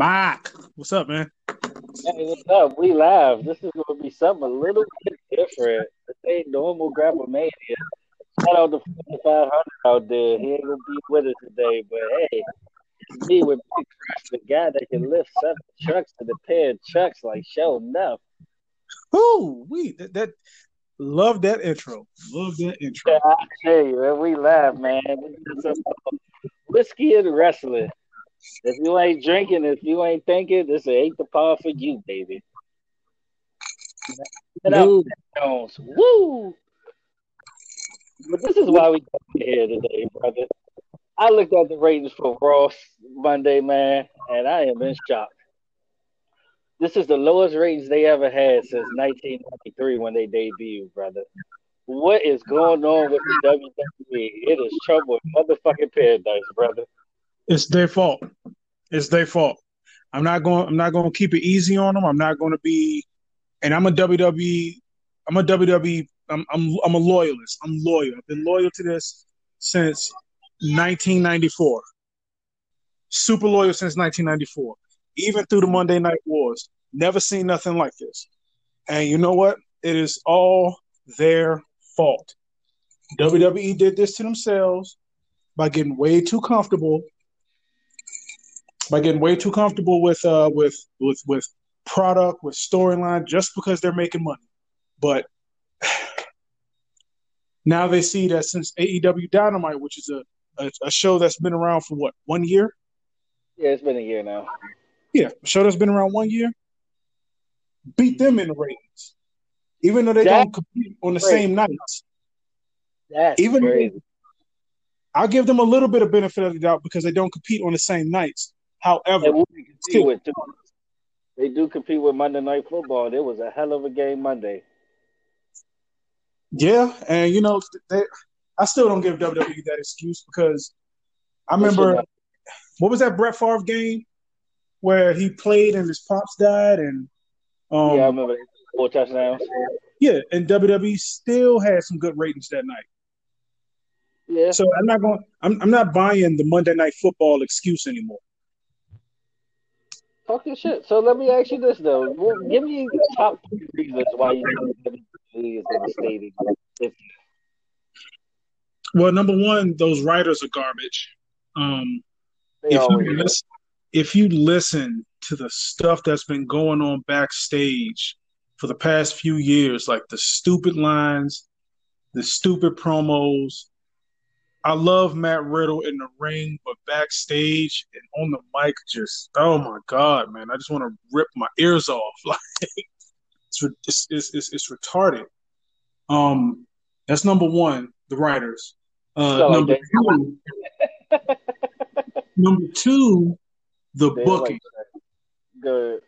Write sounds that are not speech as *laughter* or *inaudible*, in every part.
Mike, what's up, man? Hey, what's up? We live. This is going to be something a little bit different. This ain't normal Grapple Mania. Shout out to 5500 out there. He ain't going to be with us today, but hey, it's me with Big Russ, the guy that can lift seven trucks to the pair of trucks like show enough. Ooh, we that, that love that intro. Love that intro. Yeah, I tell you, man, we live, man. Is uh, whiskey and wrestling. If you ain't drinking, if you ain't thinking, this ain't the par for you, baby. Get Jones. Woo! But this is why we got here today, brother. I looked at the ratings for Ross Monday, man, and I am in shock. This is the lowest ratings they ever had since 1993 when they debuted, brother. What is going on with the WWE? It is trouble in motherfucking paradise, brother. It's their fault. It's their fault. I'm not going. I'm not going to keep it easy on them. I'm not going to be. And I'm a WWE. I'm a WWE. I'm, I'm I'm a loyalist. I'm loyal. I've been loyal to this since 1994. Super loyal since 1994. Even through the Monday Night Wars, never seen nothing like this. And you know what? It is all their fault. WWE did this to themselves by getting way too comfortable by getting way too comfortable with uh with with with product with storyline just because they're making money but *sighs* now they see that since AEW Dynamite which is a, a a show that's been around for what one year Yeah, it's been a year now. yeah a show that's been around one year beat them in the ratings even though they That- don't compete on the Right. same nights That's Even- crazy. I'll give them a little bit of benefit of the doubt because they don't compete on the same nights however compete Still. with. They do compete with Monday Night Football. It was a hell of a game Monday. Yeah, and you know, they, I still don't give WWE that excuse because I remember what was that Brett Favre game where he played and his pops died, and um, yeah, I remember four touchdowns. yeah, and WWE still had some good ratings that night. Yeah, So I'm not going. I'm I'm not buying the Monday Night Football excuse anymore. Your shit. So let me ask you this though: Well, Give me the top three reasons why you think WWE is devastating. Well, number one, those writers are garbage. Um, if you listen, if you listen to the stuff that's been going on backstage for the past few years, like the stupid lines, the stupid promos. I love Matt Riddle in the ring, but backstage and on the mic, just oh my god, man! I just want to rip my ears off. *laughs* Like it's it's it's, it's, retarded. Um, that's number one. The writers. Uh, like number two. *laughs* number two, the They booking. like. Good.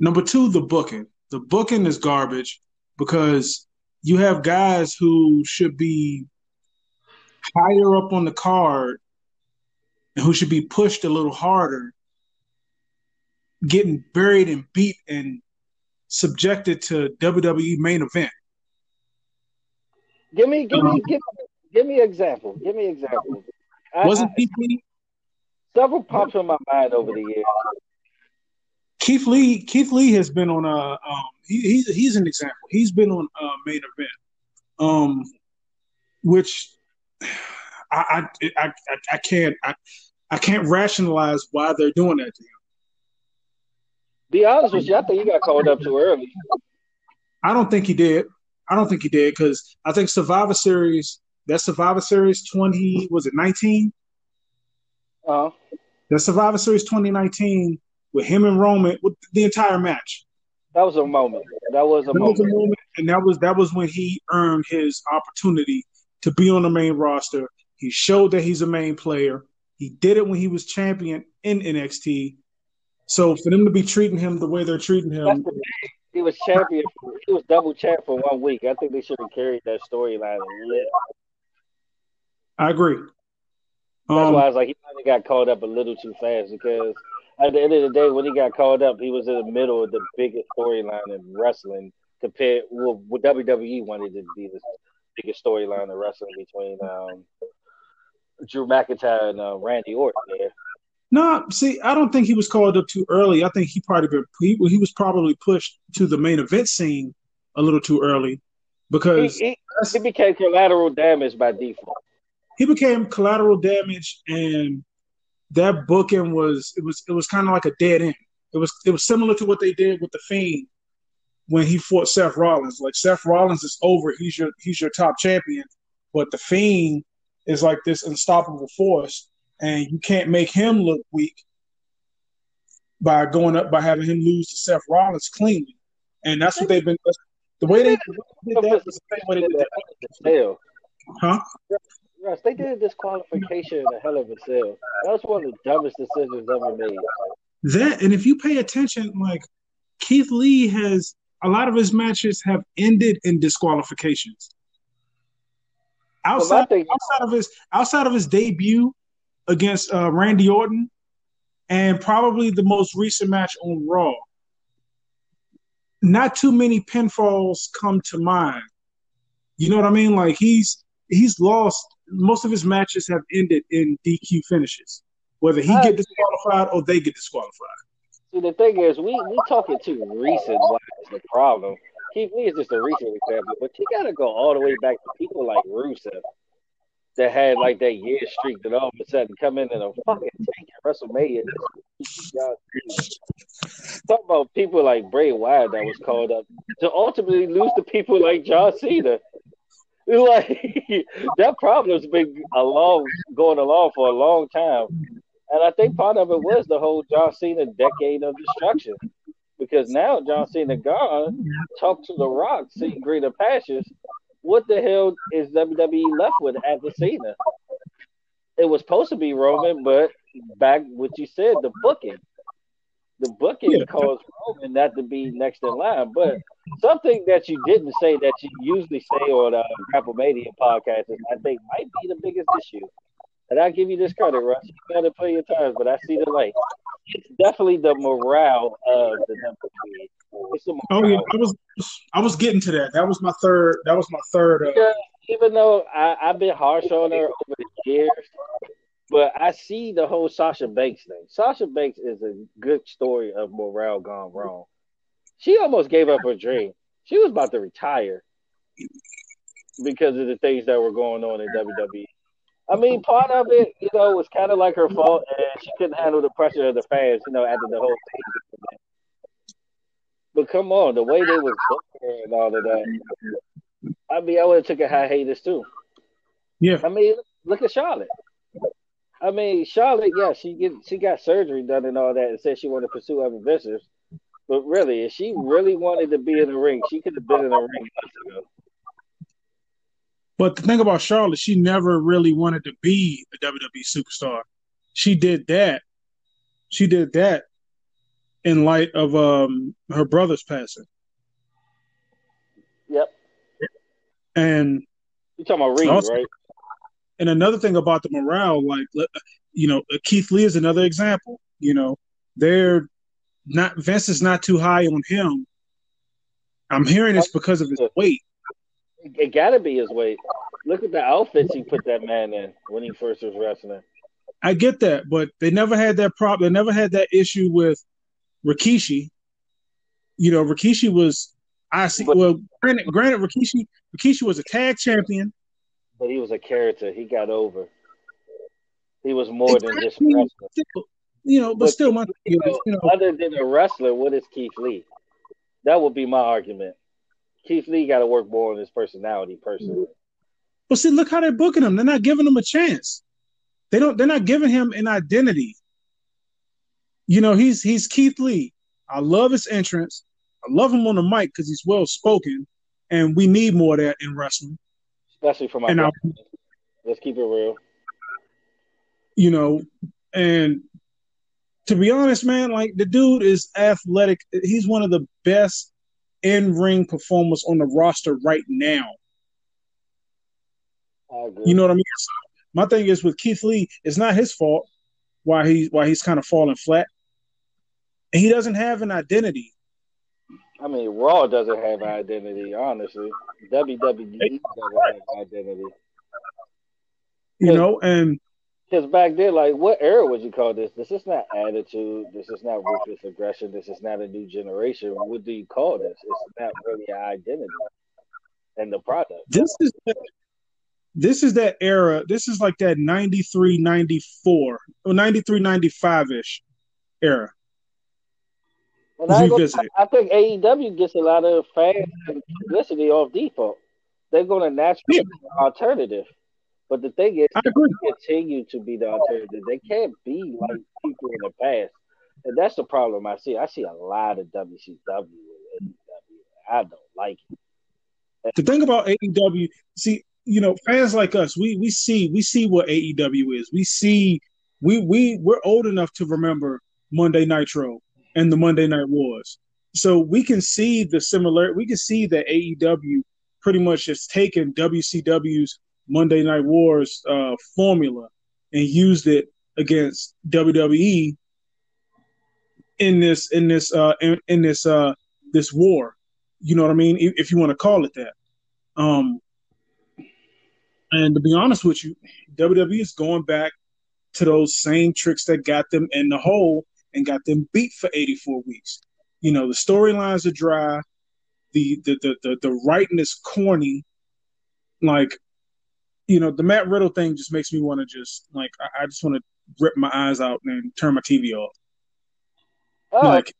Number two, the booking. The booking is garbage because you have guys who should be higher up on the card and who should be pushed a little harder, getting buried and beat and subjected to WWE main event. Give me, give me, give me, give me example. Give me example. I, Wasn't I, Lee? several pops in my mind over the years. Keith Lee? Keith Lee has been on a. Um, he, he's he's an example. He's been on a main event, um, which I I, I, I, can't I, I can't rationalize why they're doing that to him. Be honest with you, I think he got called up too early. I don't think he did. I don't think he did because I think Survivor Series that Survivor Series twenty was it nineteen? Uh, That Survivor Series twenty nineteen with him and Roman with the entire match. that was a moment. That was a That was a moment. moment, and that was that was when he earned his opportunity to be on the main roster. He showed that he's a main player. He did it when he was champion in NXT. So for them to be treating him the way they're treating him. He was champion. He was double champ for one week. I think they should have carried that storyline a little. I agree. That's Um, why I was like, he got called up a little too fast because at the end of the day, when he got called up, he was in the middle of the biggest storyline in wrestling compared well, what WWE wanted to be the biggest storyline in wrestling between um, Drew McIntyre and uh, Randy Orton there. No, see, I don't think he was called up too early. I think he probably been, he, he was probably pushed to the main event scene a little too early because he, he, he became collateral damage by default. He became collateral damage, and that booking was it was it was kind of like a dead end. It was it was similar to what they did with the Fiend when he fought Seth Rollins. Like Seth Rollins is over, he's your he's your top champion, but the Fiend is like this unstoppable force, and you can't make him look weak by going up by having him lose to Seth Rollins cleanly. And that's what they've been. The way they, did that was the same way they did that. Huh? Russ, they did a disqualification in a Hell in a Cell. That was one of the dumbest decisions ever made. That and if you pay attention, like Keith Lee has a lot of his matches have ended in disqualifications. Outside, well, outside of his outside of his debut against uh, Randy Orton, and probably the most recent match on Raw, not too many pinfalls come to mind. You know what I mean? Like he's he's lost most of his matches have ended in DQ finishes, whether he get disqualified or they get disqualified. See, the thing is, we we talking too recent. Why is the problem? Keith Lee is just a recent example, but you got to go all the way back to people like Rusev that had like that year streak that all of a sudden come in and a fucking tank at WrestleMania. Talk about people like Bray Wyatt that was called up to ultimately lose to people like John Cena. *laughs* Like that problem's been along going along for a long time. And I think part of it was the whole John Cena decade of destruction. Because now John Cena gone, talk to the rock, see greater passions. What the hell is WWE left with after Cena? It was supposed to be Roman, but back what you said, the booking. The booking yeah. caused Roman not to be next in line. But something that you didn't say that you usually say on uh, Grapplemania podcast, I think might be the biggest issue. And I give you this credit, Russ. You gotta play your times, but I see the light. It's definitely the morale of the number three. Oh yeah, I was I was getting to that. That was my third. That was my third. Uh, yeah, even though I, I've been harsh on her over the years, but I see the whole Sasha Banks thing. Sasha Banks is a good story of morale gone wrong. She almost gave up her dream. She was about to retire because of the things that were going on in WWE. I mean, part of it, you know, was kind of like her fault, and she couldn't handle the pressure of the fans, you know, after the whole thing. But come on, the way they was booking and all of that. I mean, I would have took a hiatus too. Yeah. I mean, look at Charlotte. I mean, Charlotte, yeah, she get she got surgery done and all that, and said she wanted to pursue other ventures. But really, if she really wanted to be in the ring, she could have been in the ring months ago. But the thing about Charlotte, she never really wanted to be a WWE superstar. She did that. She did that in light of um, her brother's passing. Yep. And you talking about Reid, also, right? And another thing about the morale, like you know, Keith Lee is another example. You know, they're not Vince is not too high on him. I'm hearing this because of his weight. It gotta be his weight. Look at the outfits he put that man in when he first was wrestling. I get that, but they never had that problem. They never had that issue with Rikishi. You know, Rikishi was I see. But, well, granted, granted, Rikishi Rikishi was a tag champion, but he was a character. He got over. He was more than just wrestler. Still, you know, but, but still, my you know, you know, other than a wrestler, what is Keith Lee? That would be my argument. Keith Lee got to work more on his personality, personally. But see, look how they're booking him. They're not giving him a chance. They don't. They're not giving him an identity. You know, he's he's Keith Lee. I love his entrance. I love him on the mic because he's well spoken, and we need more of that in wrestling. Especially for my. And I, Let's keep it real. You know, and to be honest, man, like the dude is athletic. He's one of the best in ring performers on the roster right now. You know what I mean? So my thing is with Keith Lee, it's not his fault why he why he's kind of falling flat. And he doesn't have an identity. I mean, Raw doesn't have an identity, honestly. WWE doesn't have an identity. You know, and Because back then, like, what era would you call this? This is not attitude. This is not ruthless aggression. This is not a new generation. What do you call this? It's not really an identity and the product. This is this is that era. This is like that 93, 94, or 93, 95 ish era. And I, I, think AEW gets a lot of fans and publicity off default. They're going to naturally yeah. alternative. But the thing is, they continue to be the alternative. They can't be like people in the past. And that's the problem I see. I see a lot of WCW and AEW. I don't like it. The thing about AEW, see, you know, fans like us, we we see we see what AEW is. We see we we we're old enough to remember Monday Nitro and the Monday Night Wars. So we can see the similar we can see that AEW pretty much has taken WCW's Monday Night Wars uh, formula and used it against WWE in this in this uh in, in this uh this war. You know what I mean? If, you want to call it that. Um and to be honest with you, WWE is going back to those same tricks that got them in the hole and got them beat for 84 weeks. You know, the storylines are dry, the the the the, the writing is corny. Like, you know, the Matt Riddle thing just makes me want to just like I, I just want to rip my eyes out and turn my TV off. Oh, like,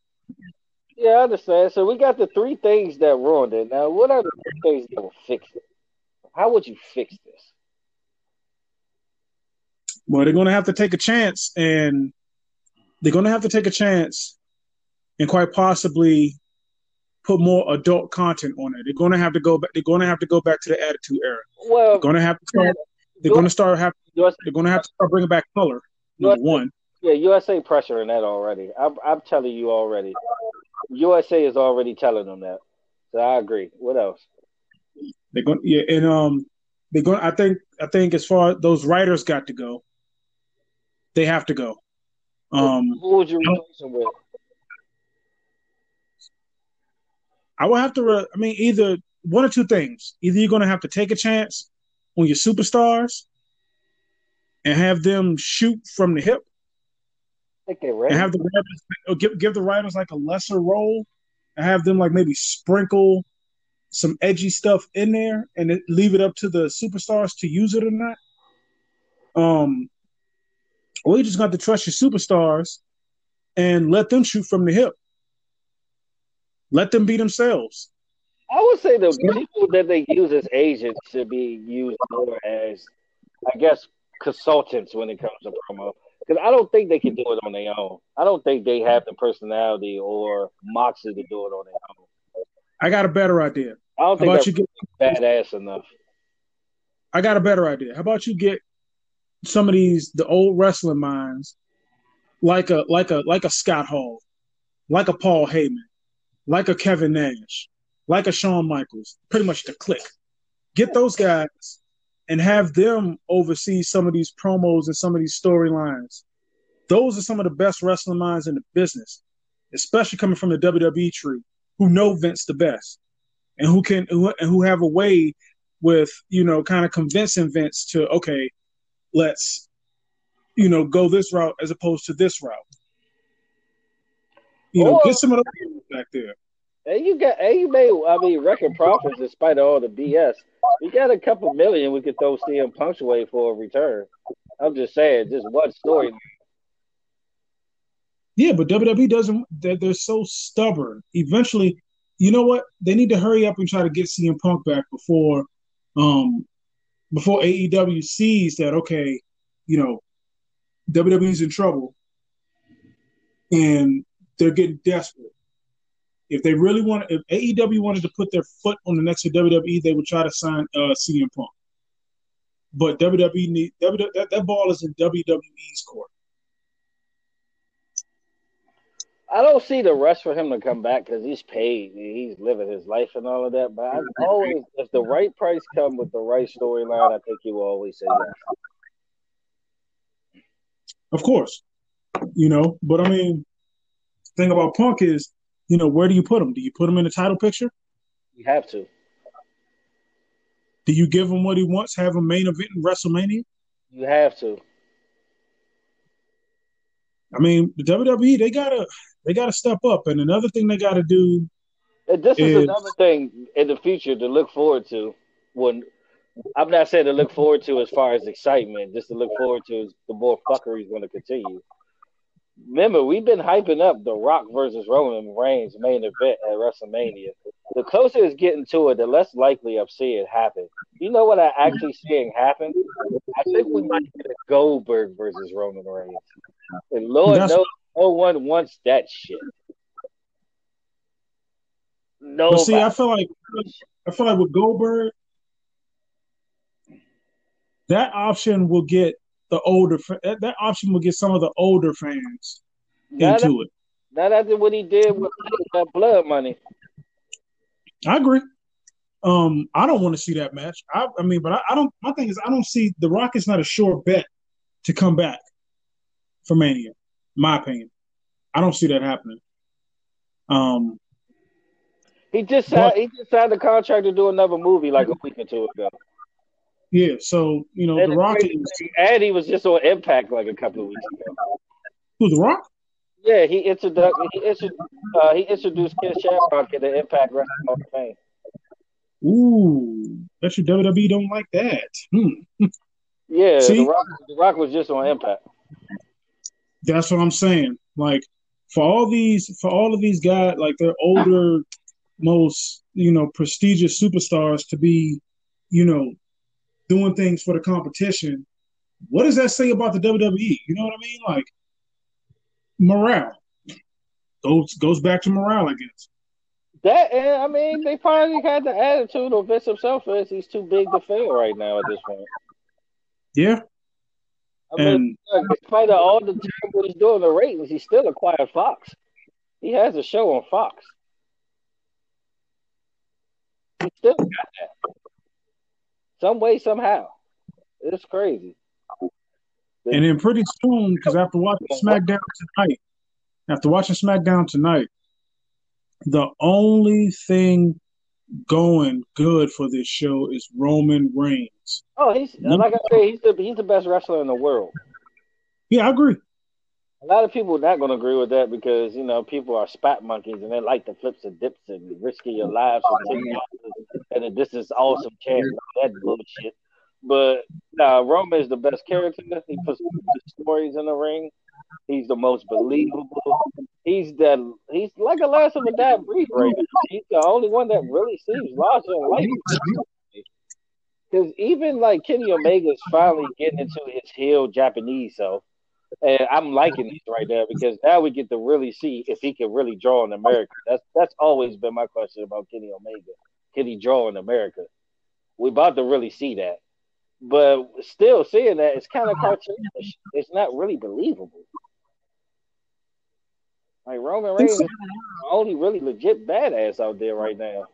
yeah, I understand. So we got the three things that ruined it. Now, what are the things that will fix it? How would you fix this? Well, they're going to have to take a chance, and they're going to have to take a chance, and quite possibly put more adult content on it. They're going to have to go back. They're going to have to go back to the Attitude Era. Well, they're going to have to start. They're going to start have. They're going to have to start bringing back color. Number USA, one. Yeah, USA pressure in that already. I'm, I'm telling you already. USA is already telling them that. So I agree. What else? They're going, yeah, and um, they're going. I think, I think as far as those writers got to go, they have to go. Um, who would you replace them with? I would have to. Re- I mean, either one or two things. Either you're going to have to take a chance on your superstars and have them shoot from the hip, and have the writers give give the writers like a lesser role, and have them like maybe sprinkle some edgy stuff in there, and leave it up to the superstars to use it or not. Um, or you just got to trust your superstars and let them shoot from the hip. Let them be themselves. I would say the people that they use as agents should be used more as, I guess, consultants when it comes to promo. Because I don't think they can do it on their own. I don't think they have the personality or moxie to do it on their own. I got a better idea. I don't think How about you get badass enough. I got a better idea. How about you get some of these the old wrestling minds, like a like a like a Scott Hall, like a Paul Heyman, like a Kevin Nash, like a Shawn Michaels, pretty much the Kliq. Get those guys and have them oversee some of these promos and some of these storylines. Those are some of the best wrestling minds in the business, especially coming from the WWE tree, who know Vince the best, and who can who, and who have a way with you know kind of convincing Vince to okay, let's you know go this route as opposed to this route. You know, get some of those back there. And you got, and you made, I mean, record profits despite all the BS. We got a couple million we could throw CM Punk's away for a return. I'm just saying, just one story. Yeah, but WWE doesn't. They're, they're so stubborn. Eventually, you know what? They need to hurry up and try to get CM Punk back before, um, before AEW sees that okay, you know, WWE's in trouble, and they're getting desperate. If they really want, if AEW wanted to put their foot on the next to WWE, they would try to sign uh, CM Punk. But WWE need WWE, that, that ball is in WWE's court. I don't see the rush for him to come back because he's paid. He's living his life and all of that. But I always, if the right price come with the right storyline, I think he will always say that. Of course, you know. But I mean, thing about Punk is, you know, where do you put him? Do you put him in the title picture? You have to. Do you give him what he wants? Have him main event in WrestleMania? You have to. I mean, the WWE they gotta they gotta step up, and another thing they gotta do. And this is, is another thing in the future to look forward to. When I'm not saying to look forward to as far as excitement, just to look forward to is the more fuckery is going to continue. Remember, we've been hyping up the Rock versus Roman Reigns main event at WrestleMania. The closer it's getting to it, the less likely I'm seeing it happen. You know what I actually seeing happen? I think we might get a Goldberg versus Roman Reigns. And Lord knows no one wants that shit. No. See, I feel like I feel like with Goldberg, that option will get the older that, that option will get some of the older fans into it. Not after what he did with that blood money. I agree. Um, I don't want to see that match. I, I mean, but I, I, don't. My thing is, I don't see the Rock is not a sure bet to come back for Mania. My opinion, I don't see that happening. Um, he just signed, but, he just signed a contract to do another movie like a week or two ago. Yeah, so you know and the Rock is, and he was just on Impact like a couple of weeks ago. Who the Rock? Yeah, he introduced he, introduced, uh, he introduced Ken Shamrock in the Impact Wrestling Hall of Fame. Ooh, bet you WWE don't like that. Hmm. Yeah, See? the Rock, the Rock was just on Impact. That's what I'm saying. Like for all these, for all of these guys, like they're older, most you know prestigious superstars to be, you know, doing things for the competition. What does that say about the WWE? You know what I mean? Like morale goes goes back to morale, I guess. That and I mean, they finally had the attitude of Vince himself is he's too big to fail right now at this point. Yeah. I mean, and, despite all the time what he's doing the ratings, he's still acquired Fox. He has a show on Fox. He still got that some way, somehow. It's crazy. And then pretty soon, because after watching SmackDown tonight, after watching SmackDown tonight, the only thing going good for this show is Roman Reigns. Oh, he's like I say, he's the he's the best wrestler in the world. Yeah, I agree. A lot of people are not going to agree with that because you know people are spot monkeys and they like the flips and dips and risking your lives oh, and this is awesome oh, chance that bullshit. But nah, Roman is the best character. He puts the stories in the ring. He's the most believable. He's that. He's like a last of a dying breed right. He's the only one that really seems larger than life. Because even like Kenny Omega is finally getting into his heel Japanese self. And I'm liking this right there because now we get to really see if he can really draw in America. That's that's always been my question about Kenny Omega. Can he draw in America? We're about to really see that. But still seeing that it's kind of cartoonish. It's not really believable. Like Roman Reigns is the only really legit badass out there right now.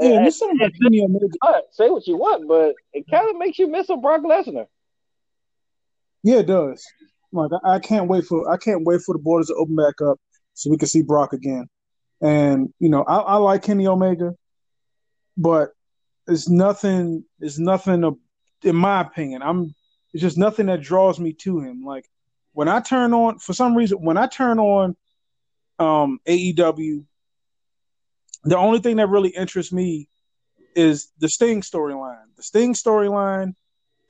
Yeah, and, and, and, say what you want, but it kind of makes you miss a Brock Lesnar. Yeah, it does. Like I, can't wait for I can't wait for the borders to open back up so we can see Brock again. And you know, I, I like Kenny Omega, but it's nothing. It's nothing. in my opinion, I'm. It's just nothing that draws me to him. Like when I turn on, for some reason, when I turn on um, AEW, the only thing that really interests me is the Sting storyline, the Sting storyline,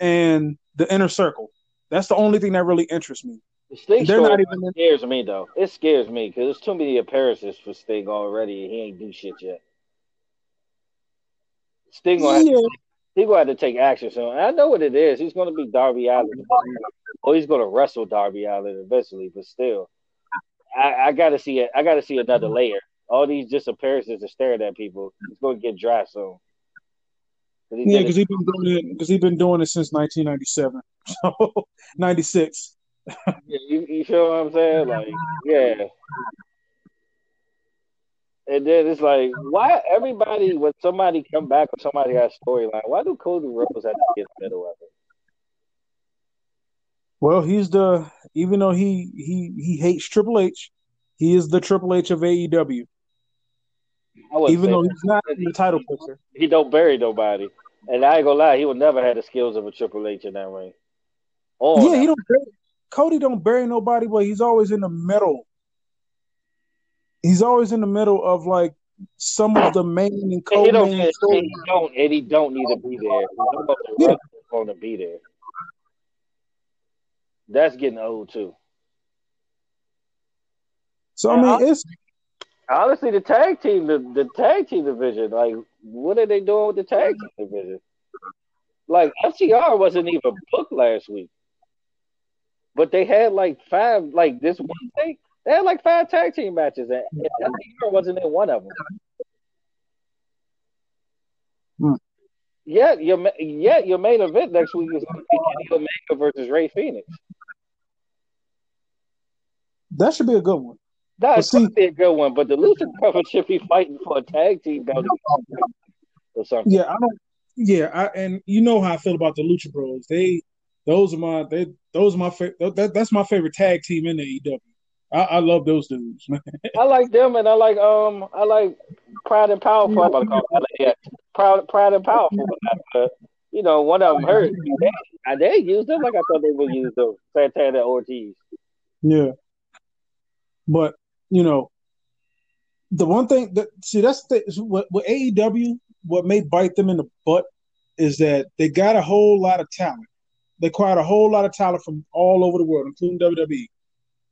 and the Inner Circle. That's the only thing that really interests me. The Sting They're not even in- scares me though. It scares me because there's too many appearances for Sting already. He ain't do shit yet. Sting gonna yeah. have to, he gonna have to take action soon. And I know what it is. He's gonna be Darby Allin, or he's gonna wrestle Darby Allin eventually. But still, I, I gotta see it. I gotta see another layer. All these disappearances are staring at people. He's gonna get dry soon. Yeah, because he's been doing it. Because he's been doing it since 1997. *laughs* So 96. yeah, you, you feel what I'm saying? Like, yeah. And then it's like, why everybody when somebody come back or somebody has a storyline, why do Cody Rhodes have to get in the middle of it? Well, he's the even though he he he hates Triple H, he is the Triple H of AEW. Even though he's not in the title picture, he don't bury nobody. And I ain't gonna lie, he would never have the skills of a Triple H in that ring. Oh, yeah, he don't. Cody don't bury nobody, but he's always in the middle. He's always in the middle of like some of the main and co main. And, and he don't and he don't need to be there. Yeah. going to be there. That's getting old too. So I mean, it's honestly the tag team, the, the tag team division. Like, what are they doing with the tag team division? Like FTR wasn't even booked last week, but they had like five. Like this one thing, they had like five tag team matches, and, and FTR wasn't in one of them. Hmm. Yeah, your yeah your main event next week is going to be Kenny Omega versus Rey Fenix. That should be a good one. That's see, be a good one, but the Lucha Brothers should be fighting for a tag team belt or something. Yeah, I don't. Yeah, I, and you know how I feel about the Lucha Bros. They, those are my, they, those are my favorite. That, that's my favorite tag team in the EW. I, I love those dudes, man. *laughs* I like them, and I like um, I like Proud and Powerful. I'm call it. Yeah, Proud, Proud and Powerful. But, you know, one of them hurt. They, they used them like I thought they would use them. Santana Ortiz. Yeah, but you know, the one thing that see that's the what, what AEW what may bite them in the butt is that they got a whole lot of talent. They acquired a whole lot of talent from all over the world, including WWE.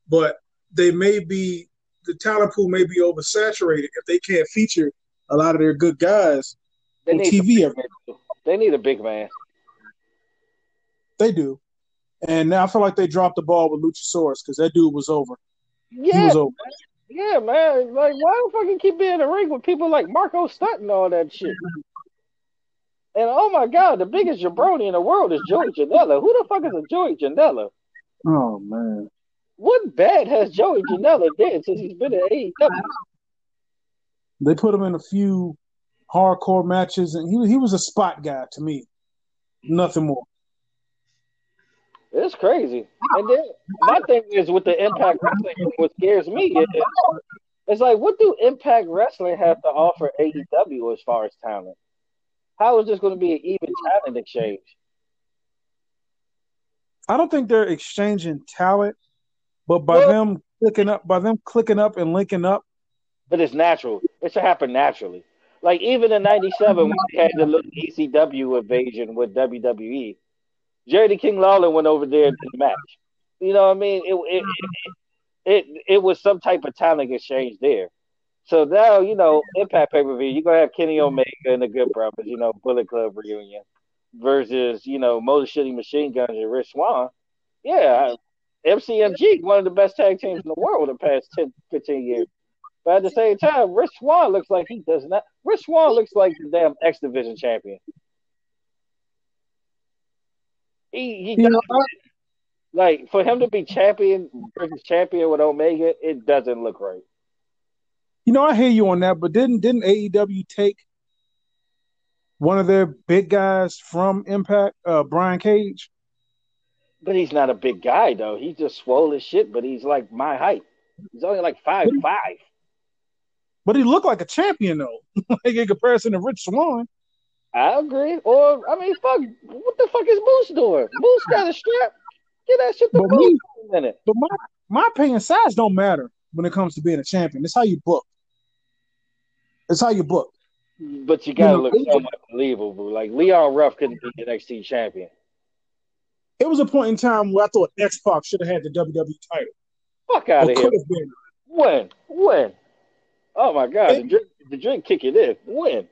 But they may be the talent pool may be oversaturated if they can't feature a lot of their good guys they on TV. Every they need a big man. They do, and now I feel like they dropped the ball with Luchasaurus because that dude was over. Yeah, he was over. Yeah, man. Like, why the fucking keep being in the ring with people like Marco Stunt and all that shit? And oh my god, the biggest jabroni in the world is Joey Janela. Who the fuck is a Joey Janela? Oh man. What bad has Joey Janela did since he's been at AEW? They put him in a few hardcore matches, and he he was a spot guy to me, nothing more. It's crazy. And then my thing is with the Impact Wrestling, what scares me is it's like, what do Impact Wrestling have to offer AEW as far as talent? How is this going to be an even talent exchange? I don't think they're exchanging talent. But by well, them clicking up, by them clicking up and linking up, but it's natural. It should happen naturally. Like even in '97 when we had the little ECW invasion with WWE, Jerry King Lawler went over there to the match. You know what I mean? It it, it it was some type of talent exchange there. So now you know Impact pay per view, you're gonna have Kenny Omega and the Good Brothers, you know, Bullet Club reunion versus you know Motor City Machine Guns and Rich Swann. Yeah, MCMG, one of the best tag teams in the world the past 10, 15 years. But at the same time, Rich Swann looks like he does not. Rich Swann looks like the damn X Division champion. He, he does, like for him to be champion versus champion with Omega, it doesn't look right. You know, I hear you on that, but didn't didn't AEW take one of their big guys from Impact, uh, Brian Cage? But he's not a big guy though. He's just swole as shit, but he's like my height. He's only like five five. But he looked like a champion though, *laughs* like in comparison to Rich Swann. I agree. Or I mean, fuck, what the fuck is Moose doing? Moose got a strap. Get that shit to but Moose in a minute. But my my opinion, size don't matter when it comes to being a champion. It's how you book. It's how you book. But you gotta you know, look so much believable. Like Leon Ruff couldn't be the NXT champion it was a point in time where I thought X Pac should have had the WWE title. Fuck out of here. When? When? Oh my god, the drink, the drink kick it in. When?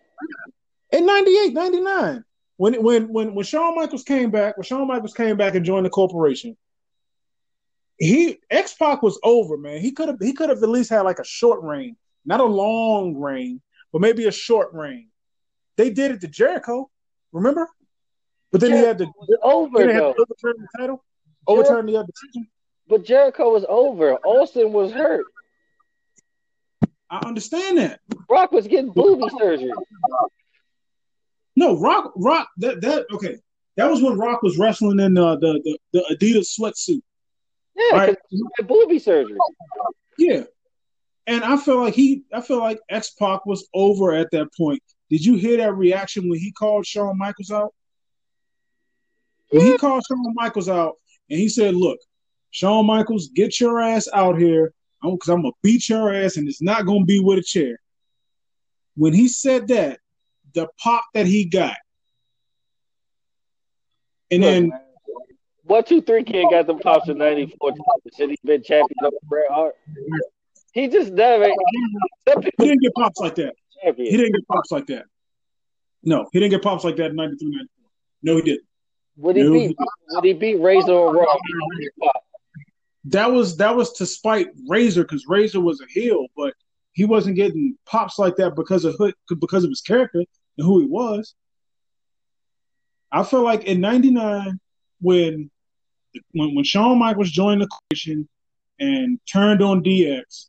In 98, 99. When when when when Shawn Michaels came back, when Shawn Michaels came back and joined the corporation, he X Pac was over, man. He could have he could have at least had like a short reign, not a long reign, but maybe a short reign. They did it to Jericho, remember? But then Jericho he had to over though. overturn the title, overturn Jer- the other decision. But Jericho was over. Austin was hurt. I understand that. Rock was getting booby surgery. No, Rock, Rock, that that okay. That was when Rock was wrestling in uh, the the the Adidas sweatsuit. Yeah, right? he had booby surgery. Yeah, and I feel like he, I feel like X Pac was over at that point. Did you hear that reaction when he called Shawn Michaels out? When he called Shawn Michaels out and he said, "Look, Shawn Michaels, get your ass out here, because I'm gonna beat your ass, and it's not gonna be with a chair. When he said that, the pop that he got, and Look, then One, two, three kid got them pops in '94. Said he's been champion over Bret Hart. He just never. He didn't get pops like that. He didn't get pops like that. No, he didn't get pops like that in 93, 94. No, he didn't. Would he No. beat? Would he beat Razor or Raw? That was that was to spite Razor because Razor was a heel, but he wasn't getting pops like that because of Hood because of his character and who he was. I feel like in '99 when when when Shawn Michaels joined the coalition and turned on DX,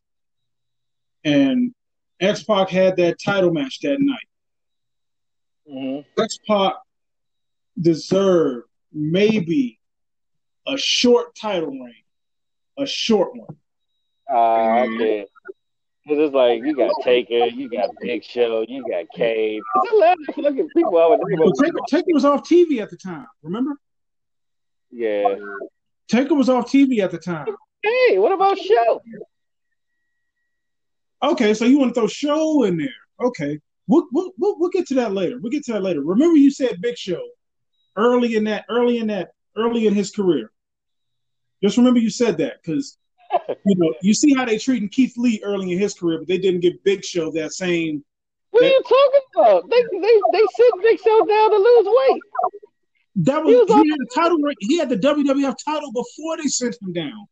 and X Pac had that title match that night. Mhm. X Pac deserved maybe a short title reign, a short one. Ah, okay. Cause it's like you got Taker, you got Big Show, you got Cave. There's a lot of fucking people I would about. Taker, Taker was off TV at the time. Remember, Yeah. Taker was off TV at the time. Hey, what about Show? Okay, so you want to throw Show in there? Okay, we'll, we'll we'll we'll get to that later. We'll get to that later. Remember, you said Big Show early in that, early in that, early in his career. Just remember you said that because you know you see how they treating Keith Lee early in his career, but they didn't give Big Show that same. What are you talking about? They they they sent Big Show down to lose weight. That He was was he had the title. He had the WWF title before they sent him down.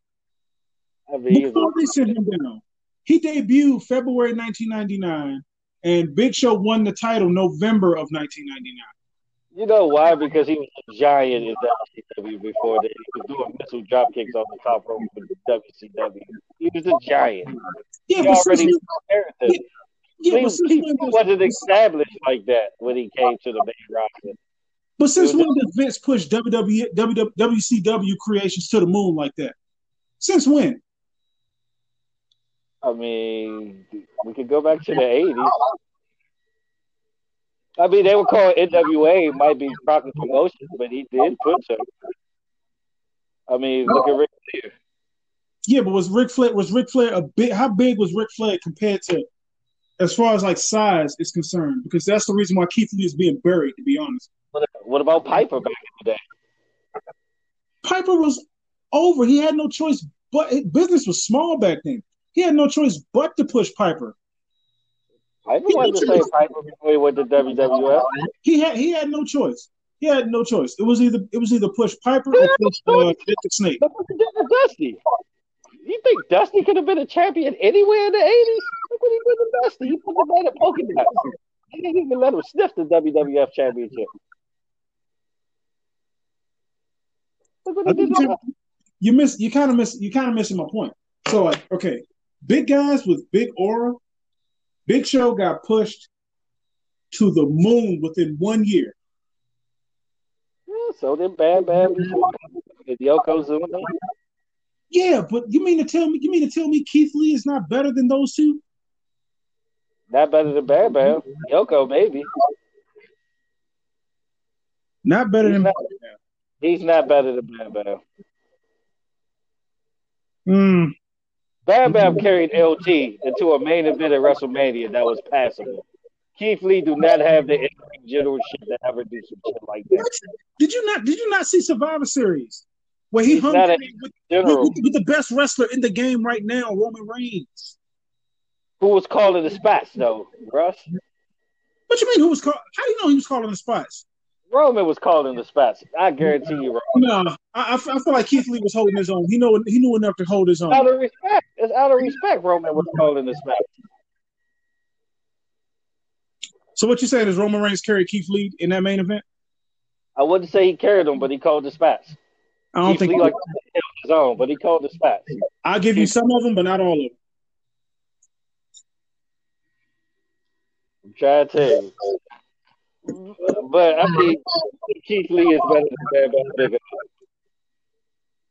I mean, Before they sent him down, he debuted February 1999, and Big Show won the title November of 1999. You know why? Because he was a giant in WCW before that. He was doing missile drop kicks on the top rope with WCW. He was a giant. Yeah, He but since already when, inherited. yeah, He, he wasn't established like that when he came to the main roster. but since when does Vince push WWE, WW, WCW creations to the moon like that? Since when? I mean, we could go back to the eighties. I mean, they were called NWA, might be Crockett Promotions, but he did push them. I mean, look at Ric Flair. Yeah, but was Ric Flair was Ric Flair a big? How big was Ric Flair compared to, as far as like size is concerned? Because that's the reason why Keith Lee is being buried. To be honest, What, what about Piper back in the day? Piper was over. He had no choice, but business was small back then. He had no choice but to push Piper. Piper wasn't the same Piper before he went to WWF. He had he had no choice. He had no choice. It was either it was either push Piper or push uh, the Snake. Look what did Dusty. You think Dusty could have been a champion anywhere in the eighties? Look what he did to Dusty. He put the man in polka dots. He didn't even let him sniff the WWF championship. Look what he did to you, you miss you kind of miss you kind of missing my point. So like okay, big guys with big aura, Big Show got pushed to the moon within one year. Yeah, so then Bam Bam. Did Yokozuna? Yeah, but you mean to tell me you mean to tell me Keith Lee is not better than those two? Not better than Bam Bam. Yoko, maybe. Not better than. Bam. He's not better than Bam Bam. Mm, Bam Bam mm-hmm. carried LT into a main event at WrestleMania that was passable. Keith Lee do not have the generalship to ever do some shit like that. did you not did you not see Survivor Series where he He's hung with, with, with- with the best wrestler in the game right now, Roman Reigns? who was calling the spots though, Russ? What you mean? Who was call? How do you know he was calling the spots? Roman was calling the spots. I guarantee you, Roman. No, I, I feel like Keith Lee was holding his own. He know he knew enough to hold his own. Out of respect, it's out of respect. Roman was calling the spots. So what you saying is Roman Reigns carried Keith Lee in that main event? I wouldn't say he carried him, but he called the spots. I don't Keith think Lee like held his own, but he called the spots. I'll give you some of them, but not all of them. I'm trying to tell you. But I mean, Keith Lee is better than Bam Bam Bigelow.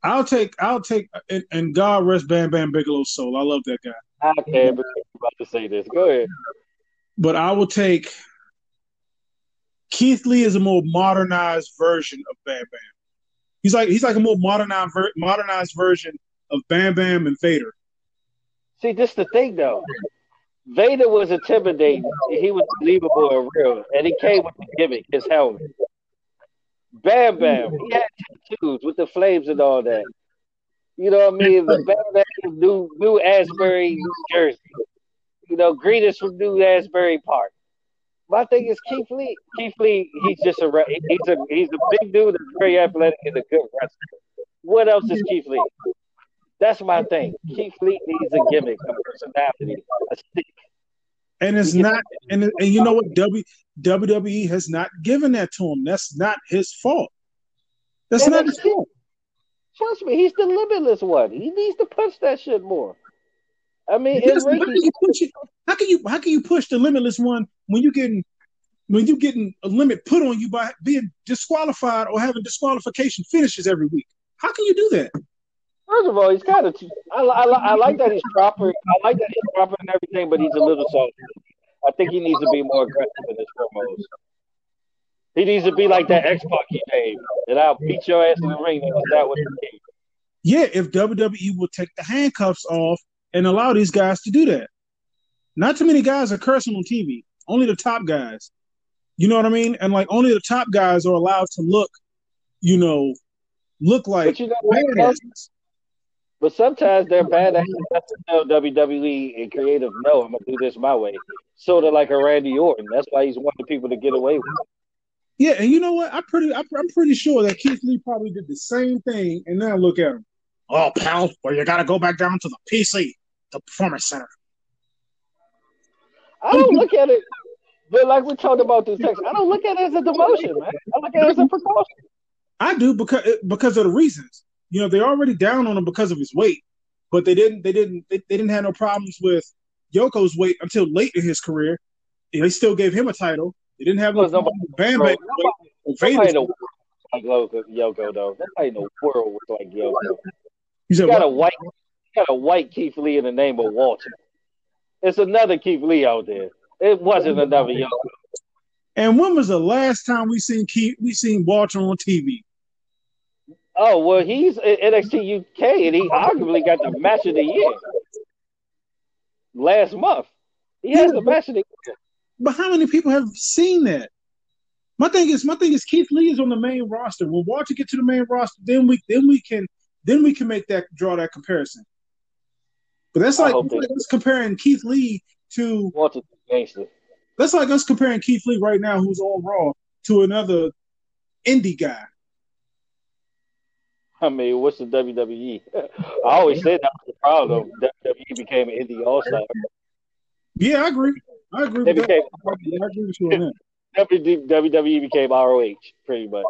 I'll take I'll take and, and God rest Bam Bam Bigelow's soul. I love that guy. I can't believe you're about to say this. Go ahead. But I will take Keith Lee is a more modernized version of Bam Bam. He's like he's like a more modernized modernized version of Bam Bam and Vader. See, this the thing though. Vader was intimidating. He was believable and real, and he came with the gimmick, his helmet. Bam Bam, he had tattoos with the flames and all that. You know what I mean? The Bam Bam new New Asbury, New Jersey. You know, greetings from New Asbury Park. My thing is Keith Lee. Keith Lee, he's just a he's a he's a big dude that's very athletic and a good wrestler. What else is Keith Lee? That's my thing. Keith Lee needs a gimmick, a personality, a stick. And it's not, and and you know what? W WWE has not given that to him. That's not his fault. That's and not his fault. Trust me, he's the limitless one. He needs to push that shit more. I mean, how, can you push it? how can you how can you push the limitless one when you getting when you getting a limit put on you by being disqualified or having disqualification finishes every week? How can you do that? First of all, he's kind of. I, I, I like that he's proper. I like that he's proper and everything, but he's a little soft. I think he needs to be more aggressive in his promos. He needs to be like that X Pac he made, and I'll beat your ass in the ring. And that was the Yeah, if WWE will take the handcuffs off and allow these guys to do that. Not too many guys are cursing on TV. Only the top guys. You know what I mean? And like only the top guys are allowed to look, you know, look like you know, but sometimes they're bad at to tell WWE and creative, no, I'm gonna do this my way. Sort of like a Randy Orton. That's why he's one of the people to get away with it. Yeah, and you know what? I'm pretty. I'm, pretty sure that Keith Lee probably did the same thing. And now look at him. Oh, pal, well, you got to go back down to the PC, the Performance Center. I don't look at it, but like we talked about this text, I don't look at it as a demotion, man. I look at it as a precaution. I do because because of the reasons you know, they're already down on him because of his weight, but they didn't they didn't they, they didn't have no problems with Yoko's weight until late in his career. And they still gave him a title. They didn't have no with Bam Bam. Nobody, nobody like Yoko though. Nobody in the world was like Yoko. You, you got what? a white you got a white Keith Lee in the name of Walter. It's another Keith Lee out there. It wasn't another Yoko. And when was the last time we seen Keith we seen Walter on TV? Oh well, he's NXT UK, and he arguably got the match of the year last month. He has the match of the year. But how many people have seen that? My thing is, my thing is, Keith Lee is on the main roster. When Walter get to the main roster, then we then we can then we can make that draw that comparison. But that's like, that's like us comparing Keith Lee to Walter gangster. That's like us comparing Keith Lee right now, who's on Raw, to another indie guy. *laughs* I mean, what's the WWE? I always say that was the problem. WWE became an indie all star. Yeah, I agree. I agree. They became, I agree with you on that. WWE became ROH pretty much.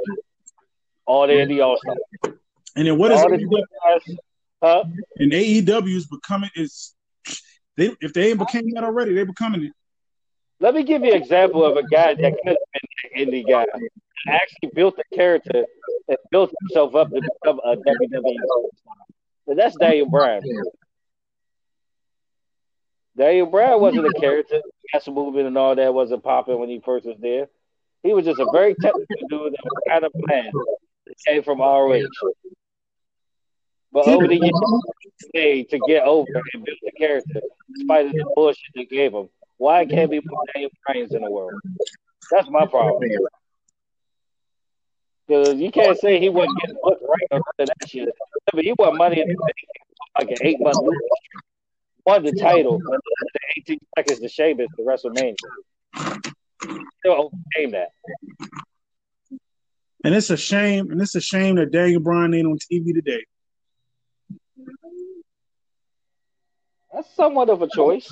All the indie all stars. And then what is it? Huh? And AEW is becoming is they if they ain't became that already, they becoming it. Let me give you an example of a guy that could have been an indie guy actually built a character and built himself up to become a WWE And that's Daniel Bryan. Daniel Bryan wasn't a character. Gas movement and all that wasn't popping when he first was there. He was just a very technical dude that was kind of bland. It came from ROH. But over the years, to get over and build the character, despite the bullshit they gave him. Why can't we more Daniel Bryans in the world? That's my problem. Because you can't say he wasn't getting booked right of that shit. Mean, he won money in the like an eight month won the title, the 18 seconds to Sheamus to WrestleMania. Still overcame that. And it's a shame, and it's a shame that Daniel Bryan ain't on TV today. That's somewhat of a choice.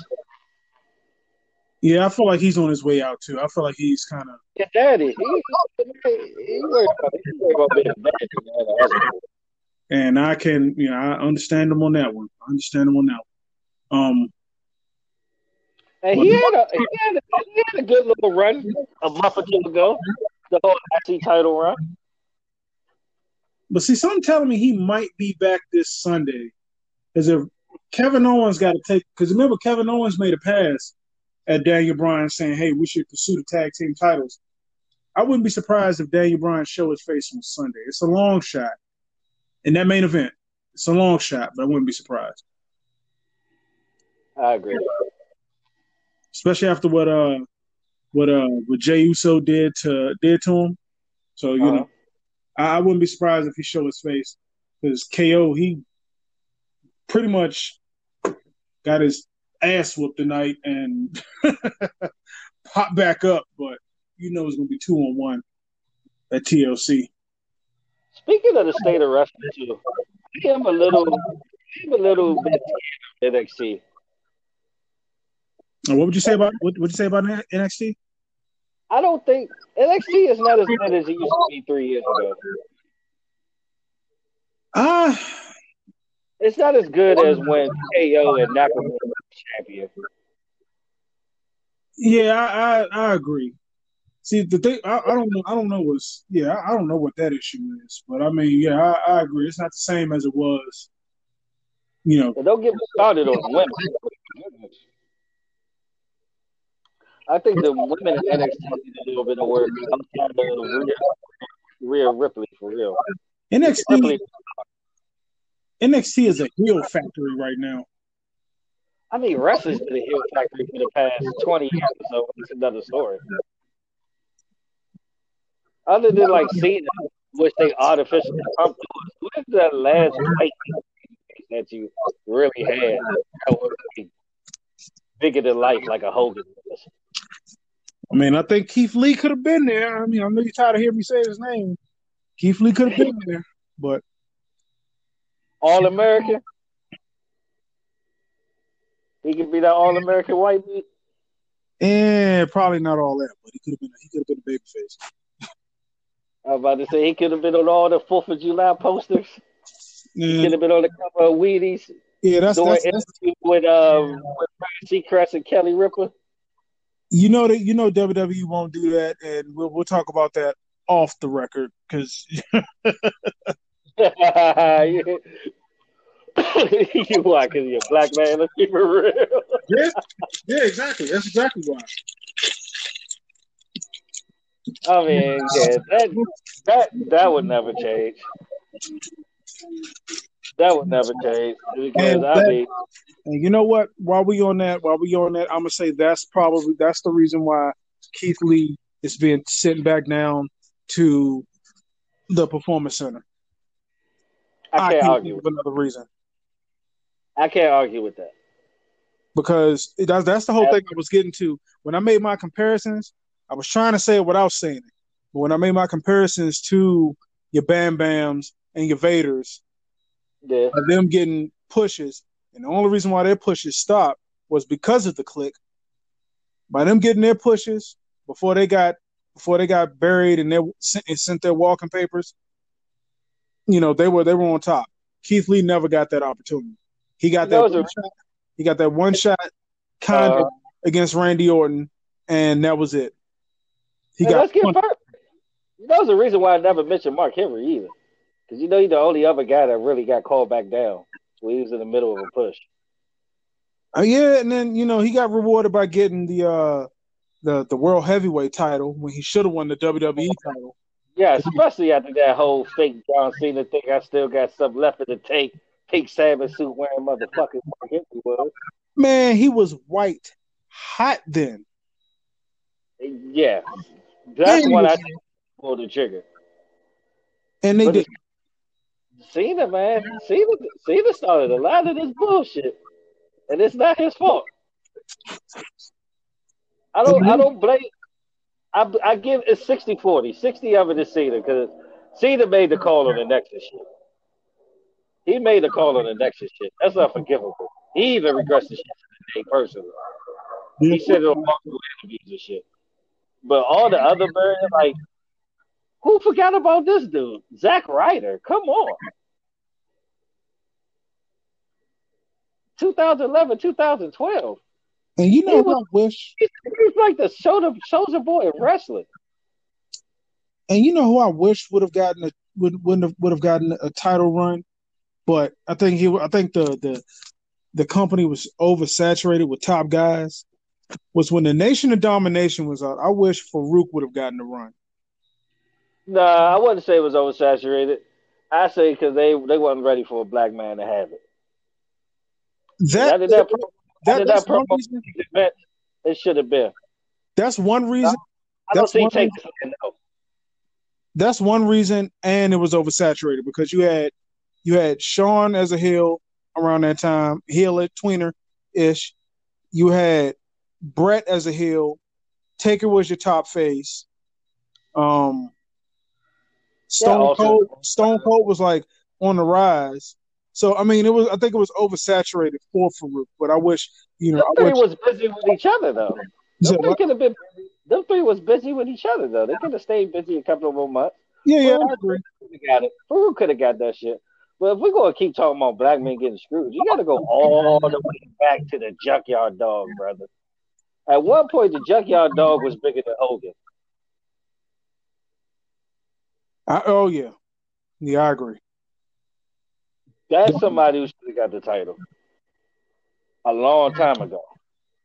Yeah, I feel like he's on his way out too. I feel like he's kind of. Yeah, daddy. He, he, he and I can, you know, I understand him on that one. I understand him on that one. Um. And he had a he had a, he had a good little run a month or two ago, the whole IC title run. But see, something telling me he might be back this Sunday. As if Kevin Owens got to take, because remember Kevin Owens made a pass at Daniel Bryan saying, "Hey, we should pursue the tag team titles." I wouldn't be surprised if Daniel Bryan show his face on Sunday. It's a long shot, in that main event. It's a long shot, but I wouldn't be surprised. I agree. Especially after what uh what uh what Jey Uso did to did to him. So you uh-huh. know, I, I, wouldn't be surprised if he showed his face because KO he pretty much got his ass whooped tonight and *laughs* pop back up, but you know it's gonna be two on one at TLC. Speaking of the state of wrestling too, I am a little I am a little bit NXT. What would you say about what would you say about NXT? I don't think NXT is not as good as it used to be three years ago. Ah, uh, it's not as good as when KO and Nakamura champion. Yeah, I, I, I agree. See, the thing I, I, don't know. I don't know what's yeah. I, I, don't know what that issue is, but I mean, yeah, I, I agree. It's not the same as it was. You know, don't get me started on women. I think the women in NXT need a little bit of work I'm outside of Rhea Ripley for real. NXT Ripley. NXT is a heel factory right now. I mean, wrestling's been a heel factory for the past twenty years, or so it's another story. Other than like Cena, which they artificially pumped what's that last fight that you really had that was bigger than life, like a Hogan? I mean, I think Keith Lee could have been there. I mean, I know you're tired of hearing me say his name. Keith Lee could have been there, but All American. He could be that All American white meat. Yeah, probably not all that, but he could have been. He could have been a baby face. I was about to say he could have been on all the Fourth of July posters. He could have been on the cover of Wheaties. Yeah, that's that's, that's with um with Seacrest and Kelly Ripa. You know that you know WWE won't do that, and we'll we'll talk about that off the record because. *laughs* *laughs* *laughs* you why? Because you're a black man. Let's keep it real. yeah, yeah, exactly. That's exactly why. I mean, yeah, that that that would never change. That would never change because I mean, and you know what? While we on that, while we on that, I'm gonna say that's probably that's the reason why Keith Lee is being sent back down to the performance center. I can't I argue with another reason. I can't argue with that because that's that's the whole thing I was getting to when I made my comparisons. I was trying to say it without saying it, but when I made my comparisons to your Bam Bams and your Vaders, yeah. them getting pushes, and the only reason why their pushes stopped was because of the Kliq. By them getting their pushes before they got before they got buried and they and sent their walking papers, you know they were they were on top. Keith Lee never got that opportunity. He got that, that shot. He got that one shot kind uh, of against Randy Orton, and that was it. He got. Let's get first. That was the reason why I never mentioned Mark Henry either, because you know he's the only other guy that really got called back down. So he was in the middle of a push. Uh, yeah, and then you know he got rewarded by getting the uh the the world heavyweight title when he should have won the WWE title. Yeah, *laughs* especially after that whole fake John Cena thing. I still got something left in the tank. Pink Sabbath suit wearing motherfucking was. Man, he was white hot then. Yeah, that's when I pulled the trigger. And they but did. Cena, man, Cena, Cena started a lot of this bullshit, and it's not his fault. I don't, I don't blame. I, I give it 60 40. 60 of it is Cena because Cena made the call on the Nexus shit. He made a call on the Nexus shit. That's unforgivable. He even regrets the shit today personally. He said it on multiple interviews and shit. But all the other birds, like, who forgot about this dude? Zack Ryder. Come on. 2011, 2012. And you know what I wish? He's like the shoulder soldier boy of wrestling. And you know who I wish would have gotten a would would have would have gotten a title run, but I think he I think the the the company was oversaturated with top guys. Was when the Nation of Domination was out. I wish Faarooq would have gotten a run. Nah, I wouldn't say it was oversaturated. I say because they they wasn't ready for a black man to have it. That, That, that, that, that, that's that one promo reason. event, it should have been. That's one reason. I don't That's see one saying no. That's one reason, and it was oversaturated because you had you had Shawn as a heel around that time, heel at tweener ish. You had Bret as a heel. Taker was your top face. Um, Stone also- Cold. Stone Cold was like on the rise. So I mean, it was. I think it was oversaturated for Faarooq, but I wish you know. Them I three wish, was busy with each other though. Them three could have been. Them three was busy with each other though. They could have stayed busy a couple of more months. yeah, yeah, I agree. Could have got it. Faarooq could have got that shit. But if we're gonna keep talking about black men getting screwed, you got to go all the way back to the junkyard dog, brother. At one point, the junkyard dog was bigger than Hogan. I, oh yeah, yeah, I agree. That's somebody who should have got the title a long time ago.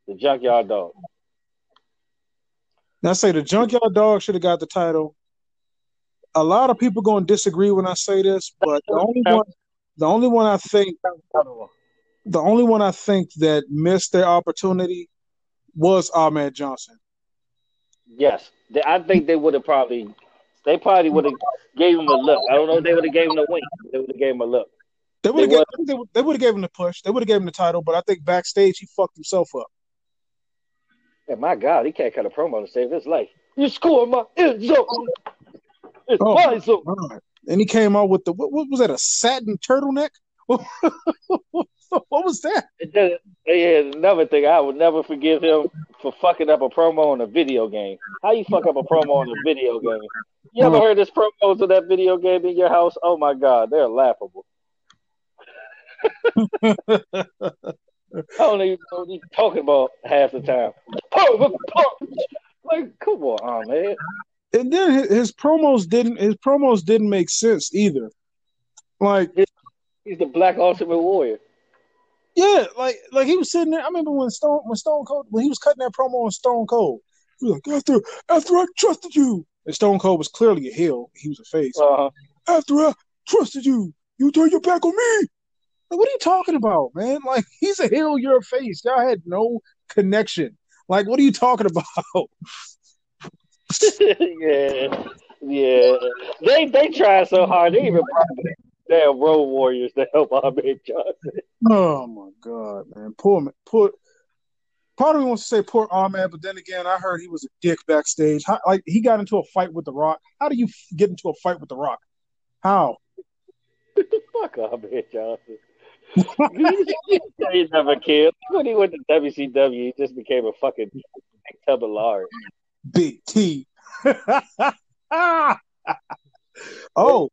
The junkyard dog. And I say the Junkyard Dog should have got the title. A lot of people going to disagree when I say this, but the only one, the only one I think, the only one I think that missed their opportunity was Ahmed Johnson. Yes, I think they would have probably. They probably would have gave him a look. I don't know if they would have gave him a wink. They would have gave him a look. They would have they, would- they would have gave him the push. They would have gave him the title, but I think backstage he fucked himself up. And my God, he can't cut a promo to save his life. You score my end zone. It's Oh. my zone. God. And he came out with the what, what was that? A satin turtleneck? *laughs* what was that? It Yeah, another thing, I would never forgive him for fucking up a promo on a video game. How you fuck up a promo on a video game? You ever heard this promos of that video game in your house? Oh my God, they're laughable. *laughs* I don't even know what he's talking about half the time. Punch, punch. Like, come on, man. And then his, his promos didn't his promos didn't make sense either. Like He's the Black Ultimate Warrior. Yeah, like like he was sitting there. I remember when Stone when Stone Cold when he was cutting that promo on Stone Cold. He was like, after after I trusted you. And Stone Cold was clearly a heel. He was a face. Uh-huh. After I trusted you, you turn your back on me. Like, what are you talking about, man? Like *laughs* he's a heel, you're a face. Y'all had no connection. Like, what are you talking *laughs* about? Yeah, yeah. They they tried so hard. They even brought damn Road Warriors to help Ahmed Johnson. Oh my god, man. Poor poor part of me wants to say poor Ahmed, but then again, I heard he was a dick backstage. How, like he got into a fight with The Rock. How do you get into a fight with The Rock? How? *laughs* Fuck Ahmed Johnson. he never cared. When he went to WCW, he just became a fucking tub of lard. Big T. *laughs* oh,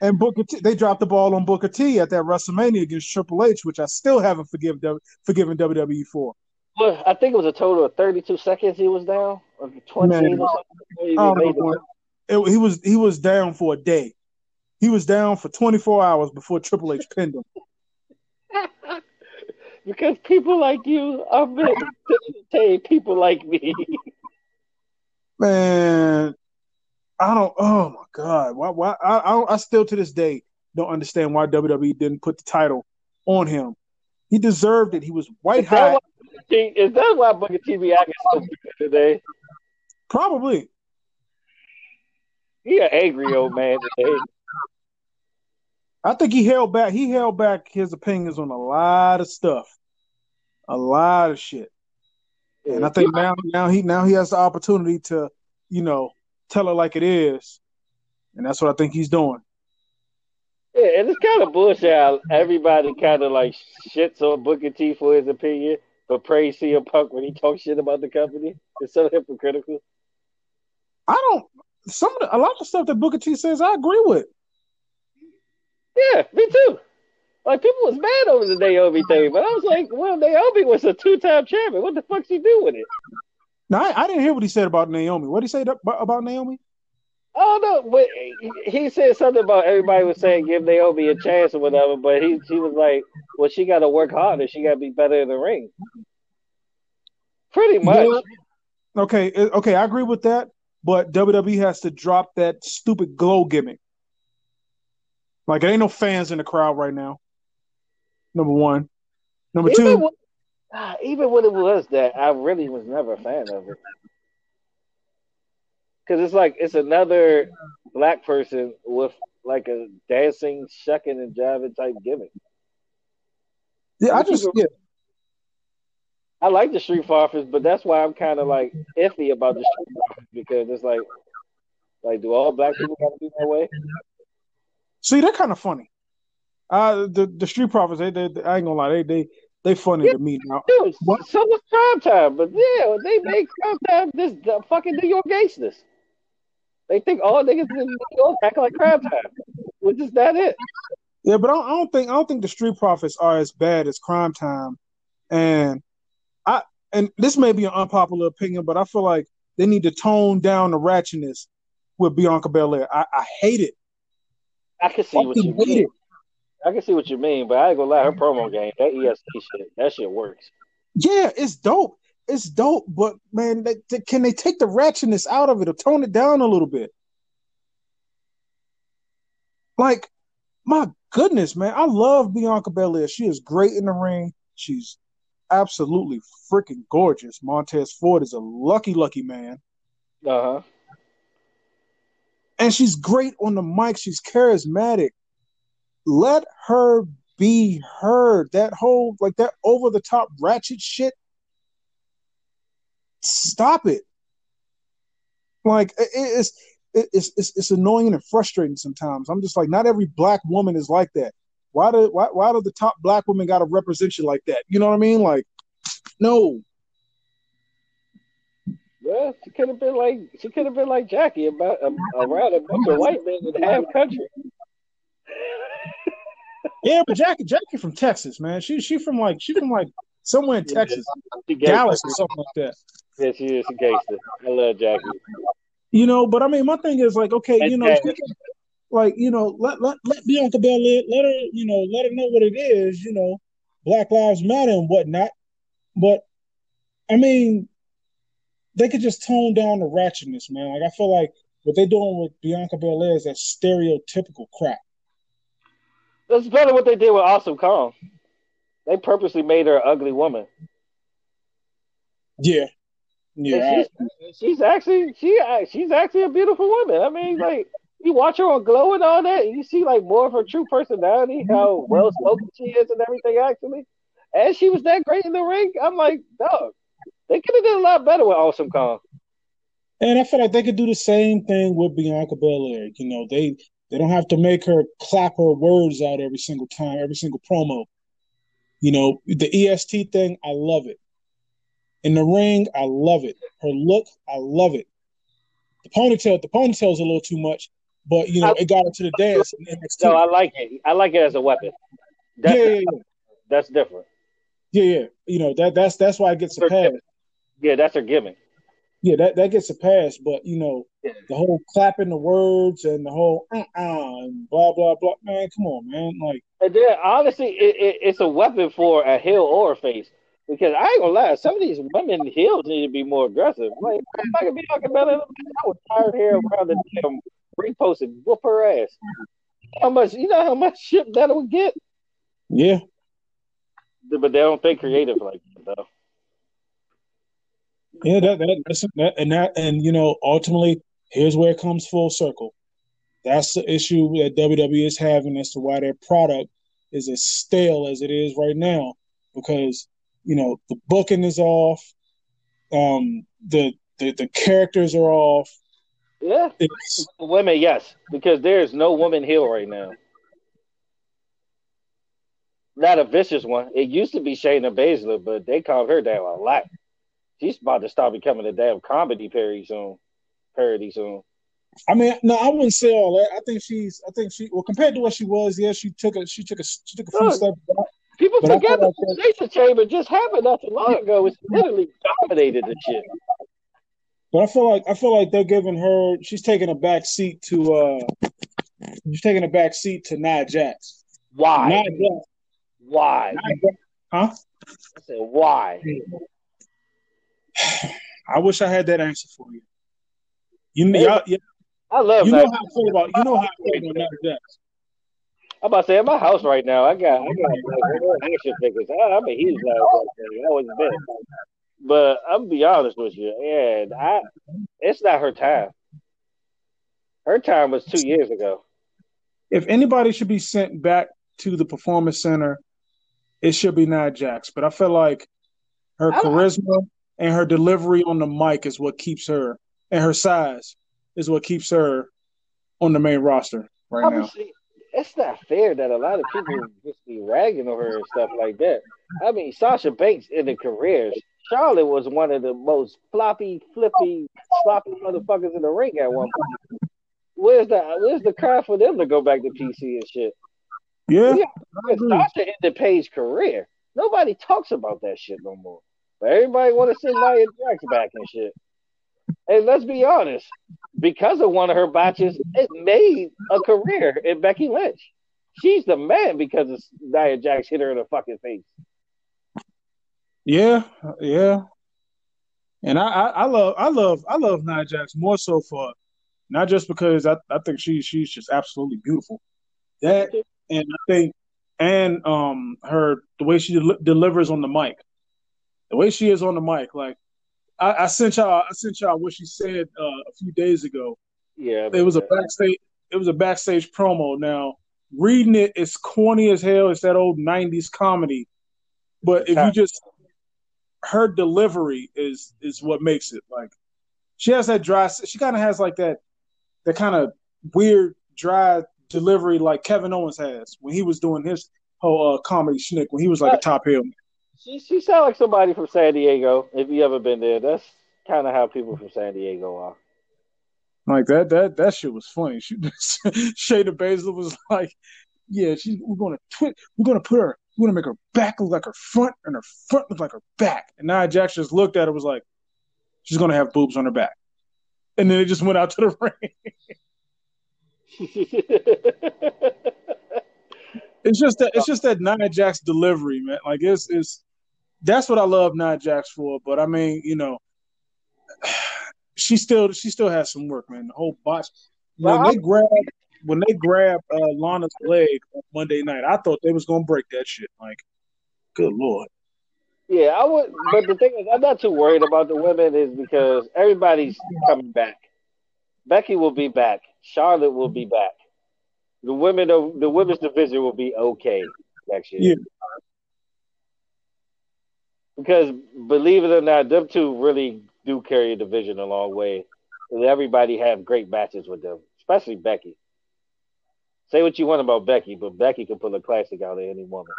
and Booker T. They dropped the ball on Booker T at that WrestleMania against Triple H, which I still haven't forgive, forgiven WWE for. Well, I think it was a total of 32 seconds he was down, or 20 Man. or something. He I don't made know, it. It- he was he was down for a day. He was down for 24 hours before Triple H pinned him. *laughs* because people like you are meant to entertain people like me. *laughs* Man, I don't. Oh my god, why? Why? I, I, I still to this day don't understand why WWE didn't put the title on him. He deserved it. He was white Is that hot, why, is that why Booker T be acting so good today? probably. He an angry old man today. I think he held back. He held back his opinions on a lot of stuff, a lot of shit. And I think now, now he now he has the opportunity to, you know, tell it like it is, and that's what I think he's doing. Yeah, and it's kind of bullshit. How everybody kind of like shits on Booker T for his opinion, but praise CM Punk when he talks shit about the company. It's so hypocritical. I don't. Some of the, a lot of the stuff that Booker T says, I agree with. Yeah, me too. Like people was mad over the Naomi thing, but I was like, well, Naomi was a two-time champion. What the fuck she do with it? Now I, I didn't hear what he said about Naomi. What did he say about Naomi? Oh don't but he- said something about everybody was saying give Naomi a chance or whatever, but he he was like, well, she got to work harder. She got to be better in the ring. Pretty much. Yeah. Okay, uh, okay, I agree with that. But WWE has to drop that stupid glow gimmick. Like, there ain't no fans in the crowd right now. Number one. Number even two. When, ah, even when it was that, I really was never a fan of it. Because it's like it's another black person with like a dancing, shucking, and jiving type gimmick. Yeah, I just yeah. I like the Street Profits, but that's why I'm kind of like iffy about the Street Profits because it's like, like, do all black people got to be that way? See, they're kind of funny. Uh, the the Street Profits, they, they, they I ain't gonna lie, they they they funny yeah, to me now. Dude, what? so was Crime Time, but yeah, they make Crime Time this the fucking New York gangsters. They think all niggas in New York act like Crime Time, which is that it. Yeah, but I don't, I don't think I don't think the Street Profits are as bad as Crime Time, and I and this may be an unpopular opinion, but I feel like they need to tone down the ratchetness with Bianca Belair. I, I hate it. I can see I what you mean. It. I can see what you mean, but I ain't gonna lie, her promo *laughs* game, that EST shit, that shit works. Yeah, it's dope. It's dope, but man, they, they, can they take the ratchetness out of it or tone it down a little bit? Like, my goodness, man, I love Bianca Belair. She is great in the ring. She's absolutely freaking gorgeous. Montez Ford is a lucky, lucky man. Uh huh. And she's great on the mic. She's charismatic. Let her be heard. That whole like that over the top ratchet shit. Stop it. Like it's it's, it's it's annoying and frustrating sometimes. I'm just like, not every black woman is like that. Why do why why do the top black women got to represent you like that? You know what I mean? Like, no. Well, she could have been like she could have been like Jackie about um, around a bunch of white men in half country. Yeah, but Jackie Jackie from Texas, man. She she from like she from like somewhere in Texas, Dallas or something like that. Yeah, she is a gangster. I love Jackie. You know, but I mean, my thing is like, okay, you know, like you know, let let let Bianca Belair, let her, you know, let her know what it is, you know, Black Lives Matter and whatnot. But I mean, they could just tone down the ratchetness, man. Like I feel like what they're doing with Bianca Belair is that stereotypical crap. That's better what they did with Awesome Kong. They purposely made her an ugly woman. Yeah, yeah. She's, she's, actually she she's actually a beautiful woman. I mean, like you watch her on Glow and all that, and you see like more of her true personality, how well spoken she is, and everything. Actually, and she was that great in the ring. I'm like, dog, they could have done a lot better with Awesome Kong. And I feel like they could do the same thing with Bianca Belair. You know, they they don't have to make her clap her words out every single time, every single promo. You know, the EST thing, I love it. In the ring, I love it. Her look, I love it. The ponytail, the ponytail's a little too much, but you know, it got into the dance. No, I like it. I like it as a weapon. That's, yeah, yeah, yeah. That's different. Yeah, yeah. You know that that's that's why it gets a pass. Yeah, that's her gimmick. Yeah, that, that gets a pass, but you know yeah. the whole clapping the words and the whole uh uh and blah blah blah. Man, come on, man. Like, and then honestly, it, it, it's a weapon for a heel or a face. Because I ain't gonna lie, some of these women heels need to be more aggressive. Like, I could be talking about it. I was tired here around the damn repost and whoop her ass. How much? You know how much shit that would get? Yeah. But they don't think creative like that, though. Yeah, that, that, that's, that, and that, and you know, ultimately, here's where it comes full circle. That's the issue that WWE is having as to why their product is as stale as it is right now, because you know the booking is off, um, the the, the characters are off. Yeah, it's, women, yes, because there's no woman heel right now. Not a vicious one. It used to be Shayna Baszler, but they calmed her down a lot. She's about to start becoming a damn comedy parody soon. Parody soon. I mean, no, I wouldn't say all that. I think she's. I think she. Well, compared to what she was, yeah, she took a. She took a. She took a few steps back. People but forget the Sensation Chamber just happened not too long ago. It's literally dominated the shit. But I feel like I feel like they're giving her. She's taking a back seat to. uh She's taking a back seat to Nia Jax. Why? Nia Jax. Why? Huh? I said why. *sighs* I wish I had that answer for you. You, y'all, yeah, I love. You know how I feel about. You know how I feel about Nia Jax. I'm about to say at my house right now. I got I got like, action figures. I, I'm a huge Nia Jax fan. Always been. But I'm gonna be honest with you, and I, it's not her time. Her time was two years ago. If anybody should be sent back to the performance center, it should be Nia Jax. But I feel like her charisma and her delivery on the mic is what keeps her, and her size is what keeps her on the main roster right now. It's not fair that a lot of people just be ragging on her and stuff like that. I mean, Sasha Banks in the careers, Charlotte was one of the most floppy, flippy, sloppy motherfuckers in the ring at one point. Where's the Where's the crowd for them to go back to PC and shit? Yeah, yeah Sasha ended Paige's career. Nobody talks about that shit no more. But everybody want to send Nia Jax back and shit. And let's be honest, because of one of her botches, it made a career in Becky Lynch. She's the man because of Nia Jax hit her in the fucking face. Yeah, yeah. And I, I, I love I love I love Nia Jax more so for not just because I, I think she she's just absolutely beautiful. That and I think and um her the way she del- delivers on the mic, the way she is on the mic, like I, I sent y'all I sent y'all what she said uh, a few days ago. Yeah, it was a backstage it was a backstage promo. Now reading it, it's corny as hell. It's that old '90s comedy, but if you just her delivery is is what makes it like she has that dry she kind of has like that that kind of weird dry delivery like Kevin Owens has when he was doing his whole uh, comedy schnick when he was like a top heel. She she sounds like somebody from San Diego. If you ever been there, that's kind of how people from San Diego are. Like that that that shit was funny. She *laughs* Shayna Baszler was like, "Yeah, she we're gonna twit, we're gonna put her we're gonna make her back look like her front and her front look like her back. And Nia Jax just looked at her was like, she's going to have boobs on her back. And then it just went out to the *laughs* ring. *laughs* it's just that it's just that Nia Jax delivery, man. Like it's it's that's what I love Nia Jax for. But I mean, you know, *sighs* she still she still has some work, man. The whole botch. When they grab when they grabbed uh, Lana's leg on Monday night, I thought they was gonna break that shit. Like, good lord. Yeah, I would. But the thing is, I'm not too worried about the women, is because everybody's coming back. Becky will be back. Charlotte will be back. The women, of the women's division will be okay next year. Yeah. Because believe it or not, them two really do carry a division a long way. Everybody have great matches with them, especially Becky. Say what you want about Becky, but Becky can pull a classic out of any woman.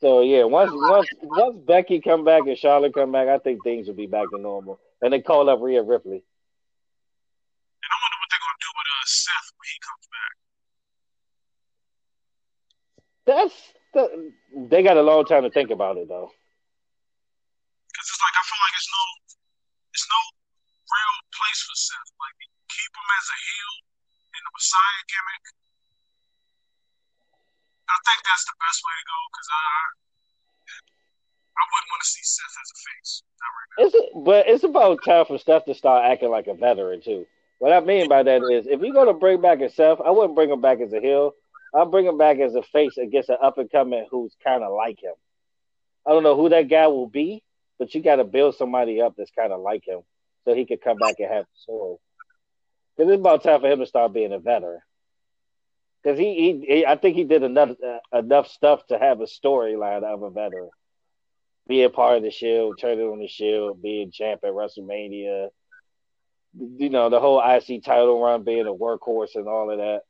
So yeah, once once once Becky come back and Charlotte come back, I think things will be back to normal. And they call up Rhea Ripley. And I wonder what they're gonna do with uh, Seth when he comes back. That's they got a long time to think about it though. Because it's like I feel like it's no, it's no real place for Seth. Like keep him as a heel in the Messiah gimmick. I think that's the best way to go because I I wouldn't want to see Seth as a face. Right it's, but it's about time for Seth to start acting like a veteran too. What I mean by that is, if you're gonna bring back a Seth, I wouldn't bring him back as a heel. I'll bring him back as a face against an up and coming who's kind of like him. I don't know who that guy will be, but you got to build somebody up that's kind of like him, so he could come back and have a story. Because it's about time for him to start being a veteran. Because he, he, he, I think he did enough uh, enough stuff to have a storyline of a veteran. Being part of the Shield, turning on the Shield, being champ at WrestleMania, you know, the whole IC title run, being a workhorse and all of that.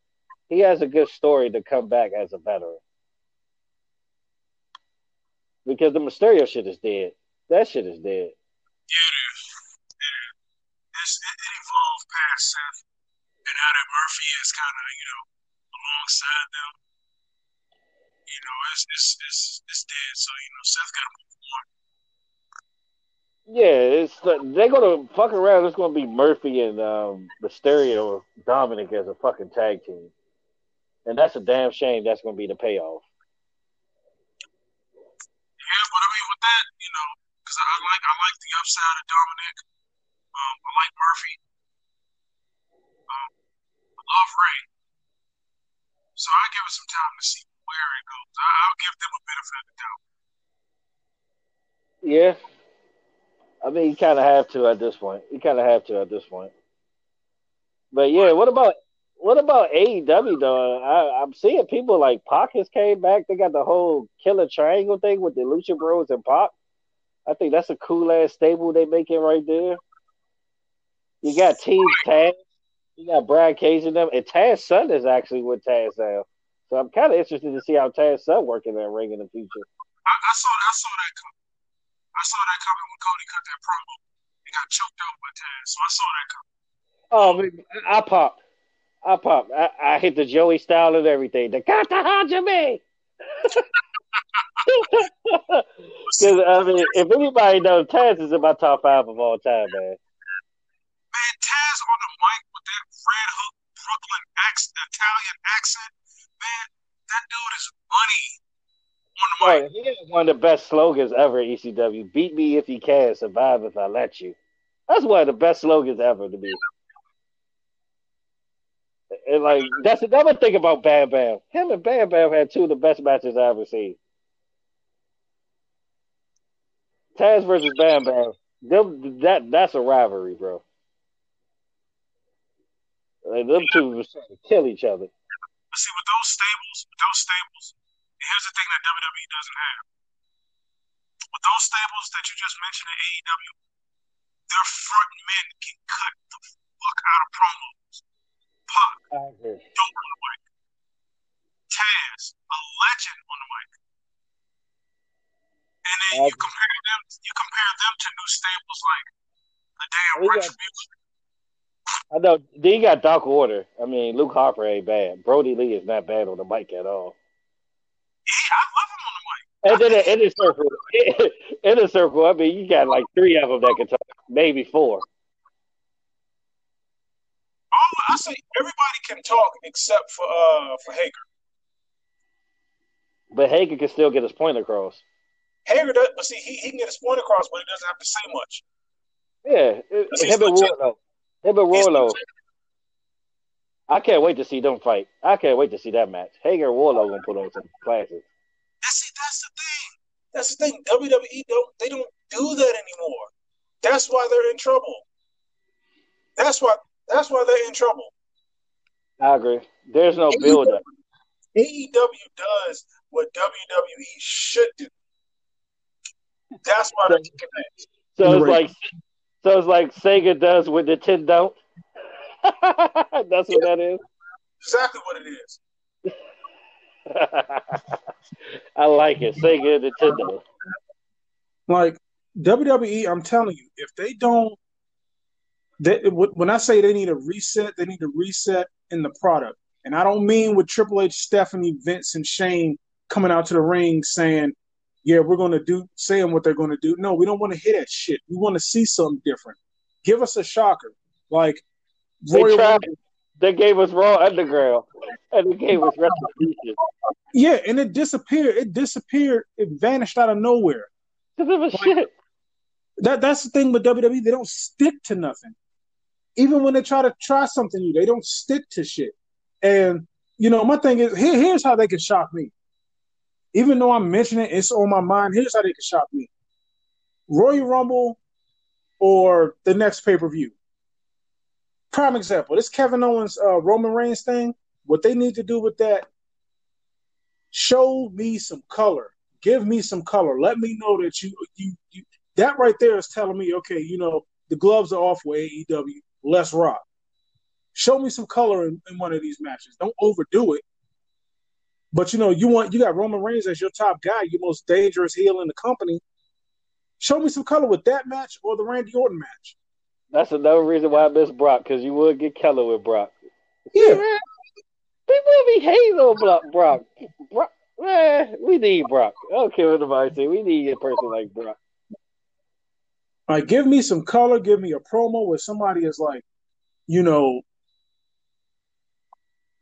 He has a good story to come back as a veteran. Because the Mysterio shit is dead. That shit is dead. Yeah, it's, it, it evolved past Seth, and now that Murphy is kind of you know alongside them, you know it's it's it's, it's dead. So you know Seth got to move on. Yeah, it's they're gonna fuck around. It's gonna be Murphy and um, Mysterio Dominic as a fucking tag team, and that's a damn shame. That's gonna be the payoff. Yeah, but I mean, with that, you know, because I like I like the upside of Dominic. Um, I like Murphy. Um, I love Rey. So I give it some time to see where it goes. I'll give them a benefit of the doubt. Yeah. I mean, you kind of have to at this point. You kind of have to at this point. But yeah, what about what about AEW though? I, I'm seeing people like has came back. They got the whole Killer Triangle thing with the Lucha Bros and Pop. I think that's a cool ass stable they making right there. You got Team Taz. You got Brad Cage and them. And Taz's son is actually with Taz now. So I'm kind of interested to see how Taz's son work in that ring in the future. I, I saw I saw that coming. I saw that coming when Cody cut that promo. He got choked out by Taz, so I saw that coming. Oh. I popped. I, pop. I hit the Joey style and everything. The Katahajime. Because *laughs* I mean, if anybody knows, Taz is in my top five of all time, man. Man, Taz on the mic with that red hook Brooklyn accent, Italian accent, man, that dude is money on the mic. he has one of the best slogans ever. ECW: "Beat me if you can, survive if I let you." That's one of the best slogans ever to me. And like that's another thing about Bam Bam. Him and Bam Bam had two of the best matches I ever seen. Taz versus Bam Bam. Them, that that's a rivalry, bro. Like, them two kill each other. But see, with those stables, with those stables, here's the thing that WWE doesn't have. With those stables that you just mentioned in AEW, their front men can cut the fuck out of promos. Pac, dope on the mic. Taz, a legend on the mic. And then you compare them, you compare them to new staples like the damn Retribution. I know. Then you got Dark Order. I mean, Luke Harper ain't bad. Brodie Lee is not bad on the mic at all. Yeah, I love him on the mic. And then in the circle, *laughs* in the circle, I mean, you got like three of them that can talk, maybe four. Oh, I say everybody can talk except for uh for Hager. But Hager can still get his point across. Hager does, but see, he, he can get his point across, but he doesn't have to say much. Yeah, it, him and Wardlow. Him and Wardlow. I can't wait to see them fight. I can't wait to see that match. Hager and Wardlow gonna put on some classes. See, that's the thing. That's the thing. WWE don't they don't do that anymore. That's why they're in trouble. That's why that's why they're in trouble. I agree. There's no build up. AEW does what WWE should do. That's why they're kicking ass. So it's like so it's like Sega does with the Nintendo. *laughs* That's what that is. Exactly what it is. *laughs* I like it. Sega the Nintendo. Like WWE, I'm telling you, if they don't, they, when I say they need a reset, they need a reset in the product. And I don't mean with Triple H, Stephanie, Vince, and Shane coming out to the ring saying, yeah, we're going to do, saying what they're going to do. No, we don't want to hear that shit. We want to see something different. Give us a shocker. Like, they, tried, they gave us Raw Underground and they gave us Retribution. Yeah, and it disappeared. It disappeared. It vanished out of nowhere. Because of a shit. That, that's the thing with WWE. They don't stick to nothing. Even when they try to try something new, they don't stick to shit. And, you know, my thing is, here, here's how they can shock me even though I'm mentioning it, it's on my mind. Here's how they can shock me: Royal Rumble or the next pay per view. Prime example: this Kevin Owens uh, Roman Reigns thing. What they need to do with that? Show me some color. Give me some color. Let me know that you you, you that right there is telling me, okay, you know, the gloves are off with AEW. Let's rock. Show me some color in, in one of these matches. Don't overdo it. But you know, you want you got Roman Reigns as your top guy, your most dangerous heel in the company. Show me some color with that match or the Randy Orton match. That's another reason why I miss Brock because you would get Keller with Brock. Yeah, people be hating on Brock. Brock, Brock man, we need Brock. I don't care what anybody say. We need a person like Brock. Like, give me some color. Give me a promo where somebody is like, you know,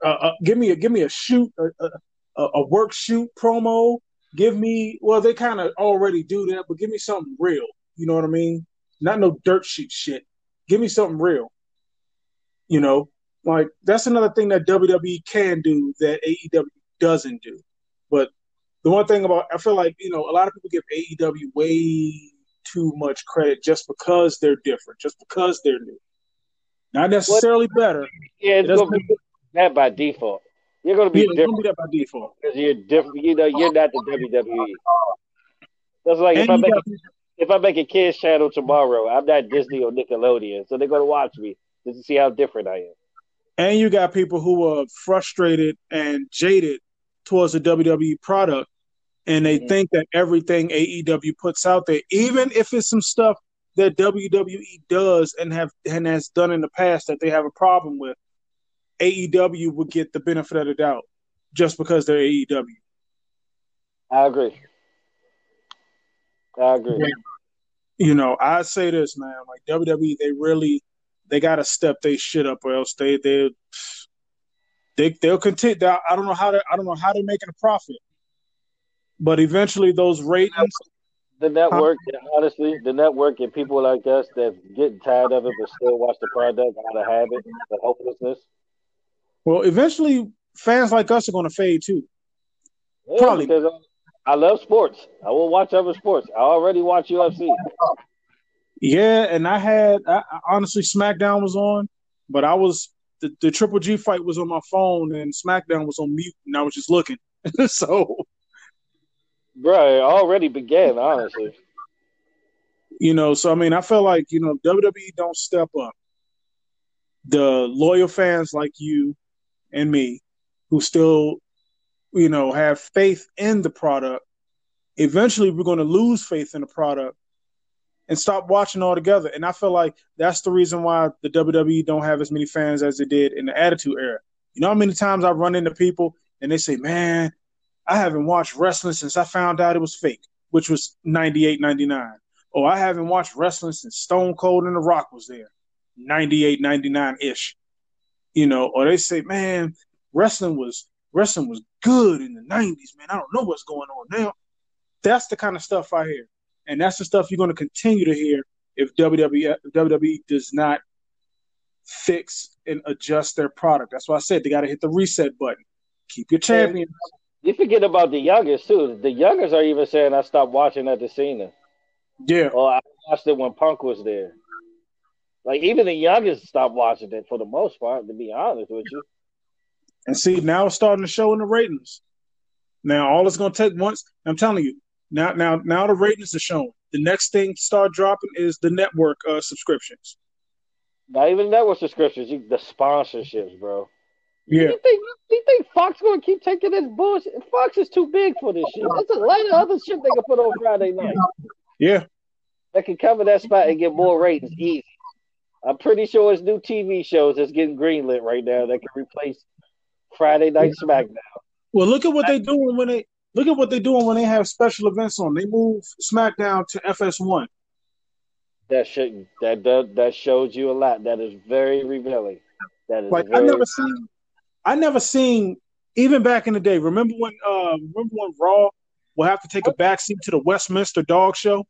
uh, uh, give me a give me a shoot, a, a, a work shoot promo. Give me well, they kind of already do that, but give me something real. You know what I mean? Not no dirt sheet shit. Give me something real. You know, Like that's another thing that WWE can do that AEW doesn't do. But the one thing about I feel like you know a lot of people give AEW way too much credit just because they're different, just because they're new. Not necessarily what? better. Yeah, it's it to be that by default. You're going to be yeah, different be that by default because you're different. You know, you're not the WWE. That's like and if I make got, a, if I make a kids channel tomorrow, I'm not Disney or Nickelodeon, so they're going to watch me just to see how different I am. And you got people who are frustrated and jaded towards the WWE product, and they mm-hmm. think that everything AEW puts out there, even if it's some stuff that WWE does and have and has done in the past that they have a problem with, AEW would get the benefit of the doubt just because they're AEW. I agree. I agree. You know, I say this, man. Like WWE, they really they got to step their shit up, or else they they they they'll continue. I don't know how to I don't know how they're making a profit, but eventually those ratings. The network, honestly, the network and people like us that get tired of it but still watch the product out of habit, the hopelessness. Well, eventually, fans like us are going to fade too. Yeah, Probably. Because I love sports. I will watch other sports. I already watch UFC. Yeah, and I had I, honestly SmackDown was on, but I was the, the Triple G fight was on my phone and SmackDown was on mute, and I was just looking. *laughs* so, bro, it already began. Honestly, you know. So I mean, I feel like you know WWE don't step up. The loyal fans like you and me, who still, you know, have faith in the product. Eventually, we're going to lose faith in the product and stop watching altogether. And I feel like that's the reason why the WWE don't have as many fans as they did in the Attitude Era. You know how many times I run into people and they say, "Man, I haven't watched wrestling since I found out it was fake," which was 98, 99. Or I haven't watched wrestling since Stone Cold and The Rock was there, 98, 99 ish. You know, or they say, "Man, wrestling was wrestling was good in the 90s, man. I don't know what's going on now." That's the kind of stuff I hear. And that's the stuff you're going to continue to hear if WWE, WWE does not fix and adjust their product. That's why I said they got to hit the reset button. Keep your champions. You forget about the youngest too. The youngest are even saying I stopped watching at the Cena. Yeah. Or I watched it when Punk was there. Like even the youngest stopped watching it for the most part. To be honest with you. And see, now it's starting to show in the ratings. Now all it's going to take once. I'm telling you, now, now, now the ratings are shown. The next thing to start dropping is the network uh, subscriptions. Not even network subscriptions, you, the sponsorships, bro. Yeah. You think you think Fox gonna keep taking this bullshit? Fox is too big for this shit. There's a lot of other shit they can put on Friday night. Yeah. That can cover that spot and get more ratings easy. I'm pretty sure it's new TV shows that's getting greenlit right now that can replace Friday Night SmackDown. Well, look at what they're doing when they Look at what they're doing when they have special events on. They move SmackDown to FS1. That should that that, that shows you a lot. That is very revealing. That is like very... I never seen. I never seen even back in the day. Remember when? Uh, remember when Raw will have to take a backseat to the Westminster Dog Show?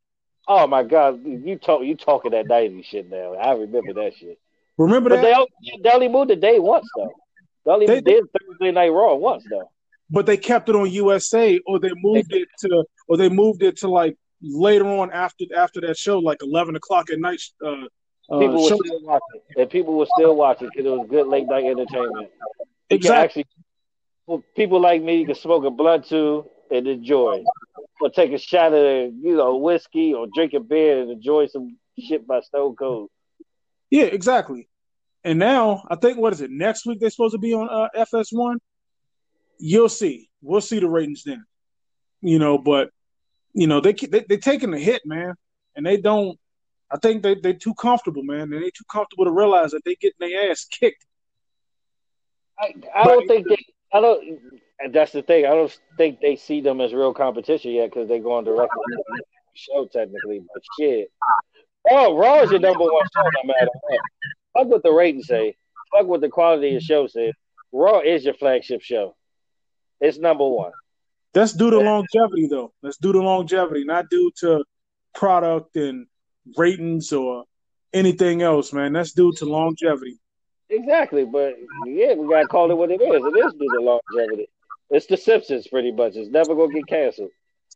Oh my God! You talk you talking that '90s shit now. I remember that shit. Remember but that? They, they only moved the day once though. They only they, did Thursday Night Raw once though but they kept it on USA or they moved it to or they moved it to like later on after after that show, like eleven o'clock at night. Uh, uh people uh, were still watching, and people were still watching because it was good late night entertainment. Exactly. Actually, people like me can smoke a blunt too and enjoy, or take a shot of you know whiskey or drink a beer and enjoy some shit by Stone Cold. Yeah, exactly. And now I think what is it? Next week they're supposed to be on uh, FS1 you'll see. We'll see the ratings then. You know, but you know they they they taking a hit, man, and they don't. I think they they're too comfortable, man, They're too comfortable to realize that they getting their ass kicked. I, I don't think they. I don't. And that's the thing. I don't think they see them as real competition yet because they're going directly to the show technically. But shit, oh, Raw is your number one show no matter what. Fuck what the ratings say. Fuck what the quality of the show says. Raw is your flagship show. It's number one. That's due to longevity, though. That's due to longevity, not due to product and ratings or anything else, man. That's due to longevity. Exactly, but yeah, we gotta call it what it is. It is due to longevity. It's the Simpsons, pretty much. It's never gonna get canceled.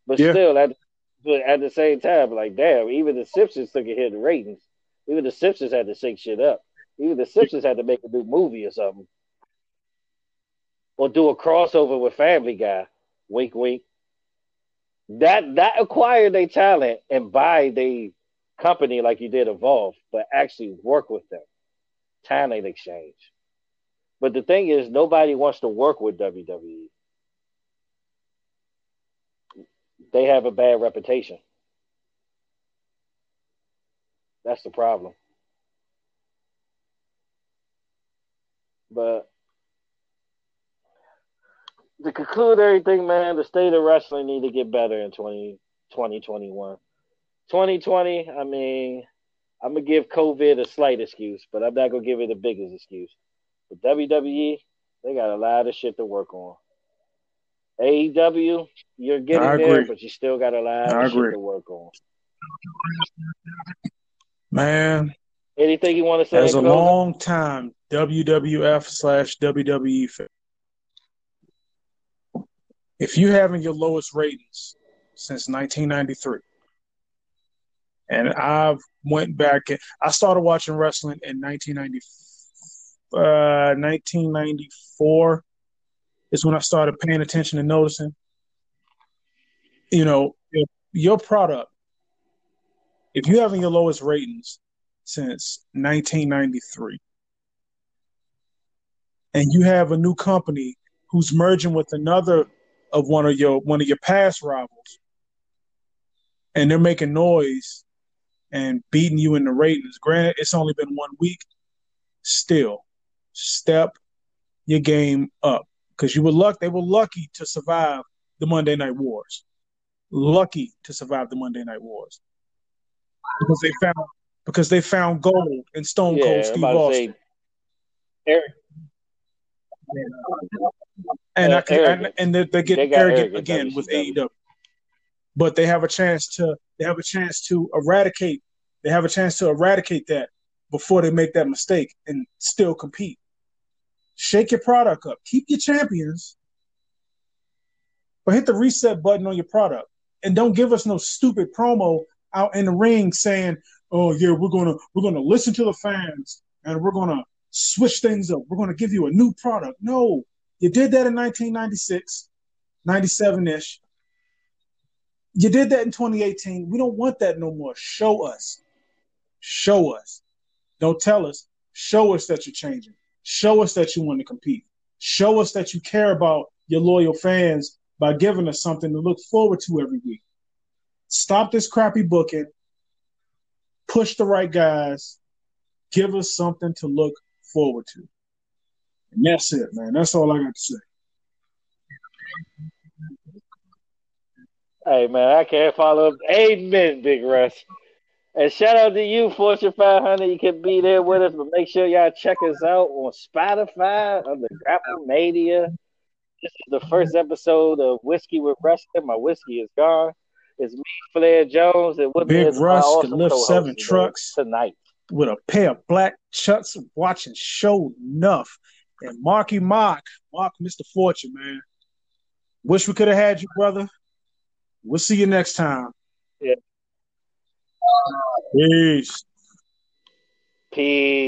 But Yeah. still, at but at the same time, like damn, even the Simpsons took a hit in ratings. Even the Simpsons had to shake shit up. Even the Simpsons had to make a new movie or something, or do a crossover with Family Guy. Wink, wink. That that acquired their talent and buy the company like you did Evolve, but actually work with them. Talent exchange. But the thing is, nobody wants to work with WWE. They have a bad reputation. That's the problem. But to conclude everything, man, the state of wrestling need to get better in 20, 2021. 2020, I mean, I'm gonna give COVID a slight excuse, but I'm not gonna give it the biggest excuse. But WWE, they got a lot of shit to work on. AEW, you're getting I there, agree. but you still got a lot I of shit to work on. Man, Anything you want to say? as a closing? long time WWF slash WWE fan, if you having your lowest ratings since 1993, and I've went back I started watching wrestling in 1990, uh, 1994 is when I started paying attention and noticing. You know, your product, if you having your lowest ratings since 1993, and you have a new company who's merging with another of one of your one of your past rivals, and they're making noise and beating you in the ratings. Granted, it's only been one week. Still, step your game up because you were luck. They were lucky to survive the Monday Night Wars. Lucky to survive the Monday Night Wars because they found because they found gold in Stone yeah, Cold Steve Austin. say, Eric, and Uh, I can, and, and they, they get They got arrogant again with. AEW. But they have a chance to they have a chance to eradicate they have a chance to eradicate that before they make that mistake and still compete. Shake your product up. Keep your champions. But hit the reset button on your product. And don't give us no stupid promo out in the ring saying, "Oh yeah, we're gonna we're gonna listen to the fans and we're gonna switch things up. We're gonna give you a new product." No, you did that in 1996, 97 ish. You did that in 2018. We don't want that no more. Show us. Show us. Don't tell us. Show us that you're changing. Show us that you want to compete. Show us that you care about your loyal fans by giving us something to look forward to every week. Stop this crappy booking. Push the right guys. Give us something to look forward to. And that's it, man. That's all I got to say. Hey man, I can't follow up. Amen, Big Russ. And shout out to you, Fortune 500. You can be there with us, but make sure y'all check us out on Spotify under Grapple Media. This is the first episode of Whiskey with Wrestling. My whiskey is gone. It's me, Flair Jones, and with Big Russ awesome can lift seven trucks. tonight. with a pair of black chucks watching show enough. And Marky Mark, Mark, Mr. Fortune, man. Wish we could have had you, brother. We'll see you next time. Yeah. Peace. Peace.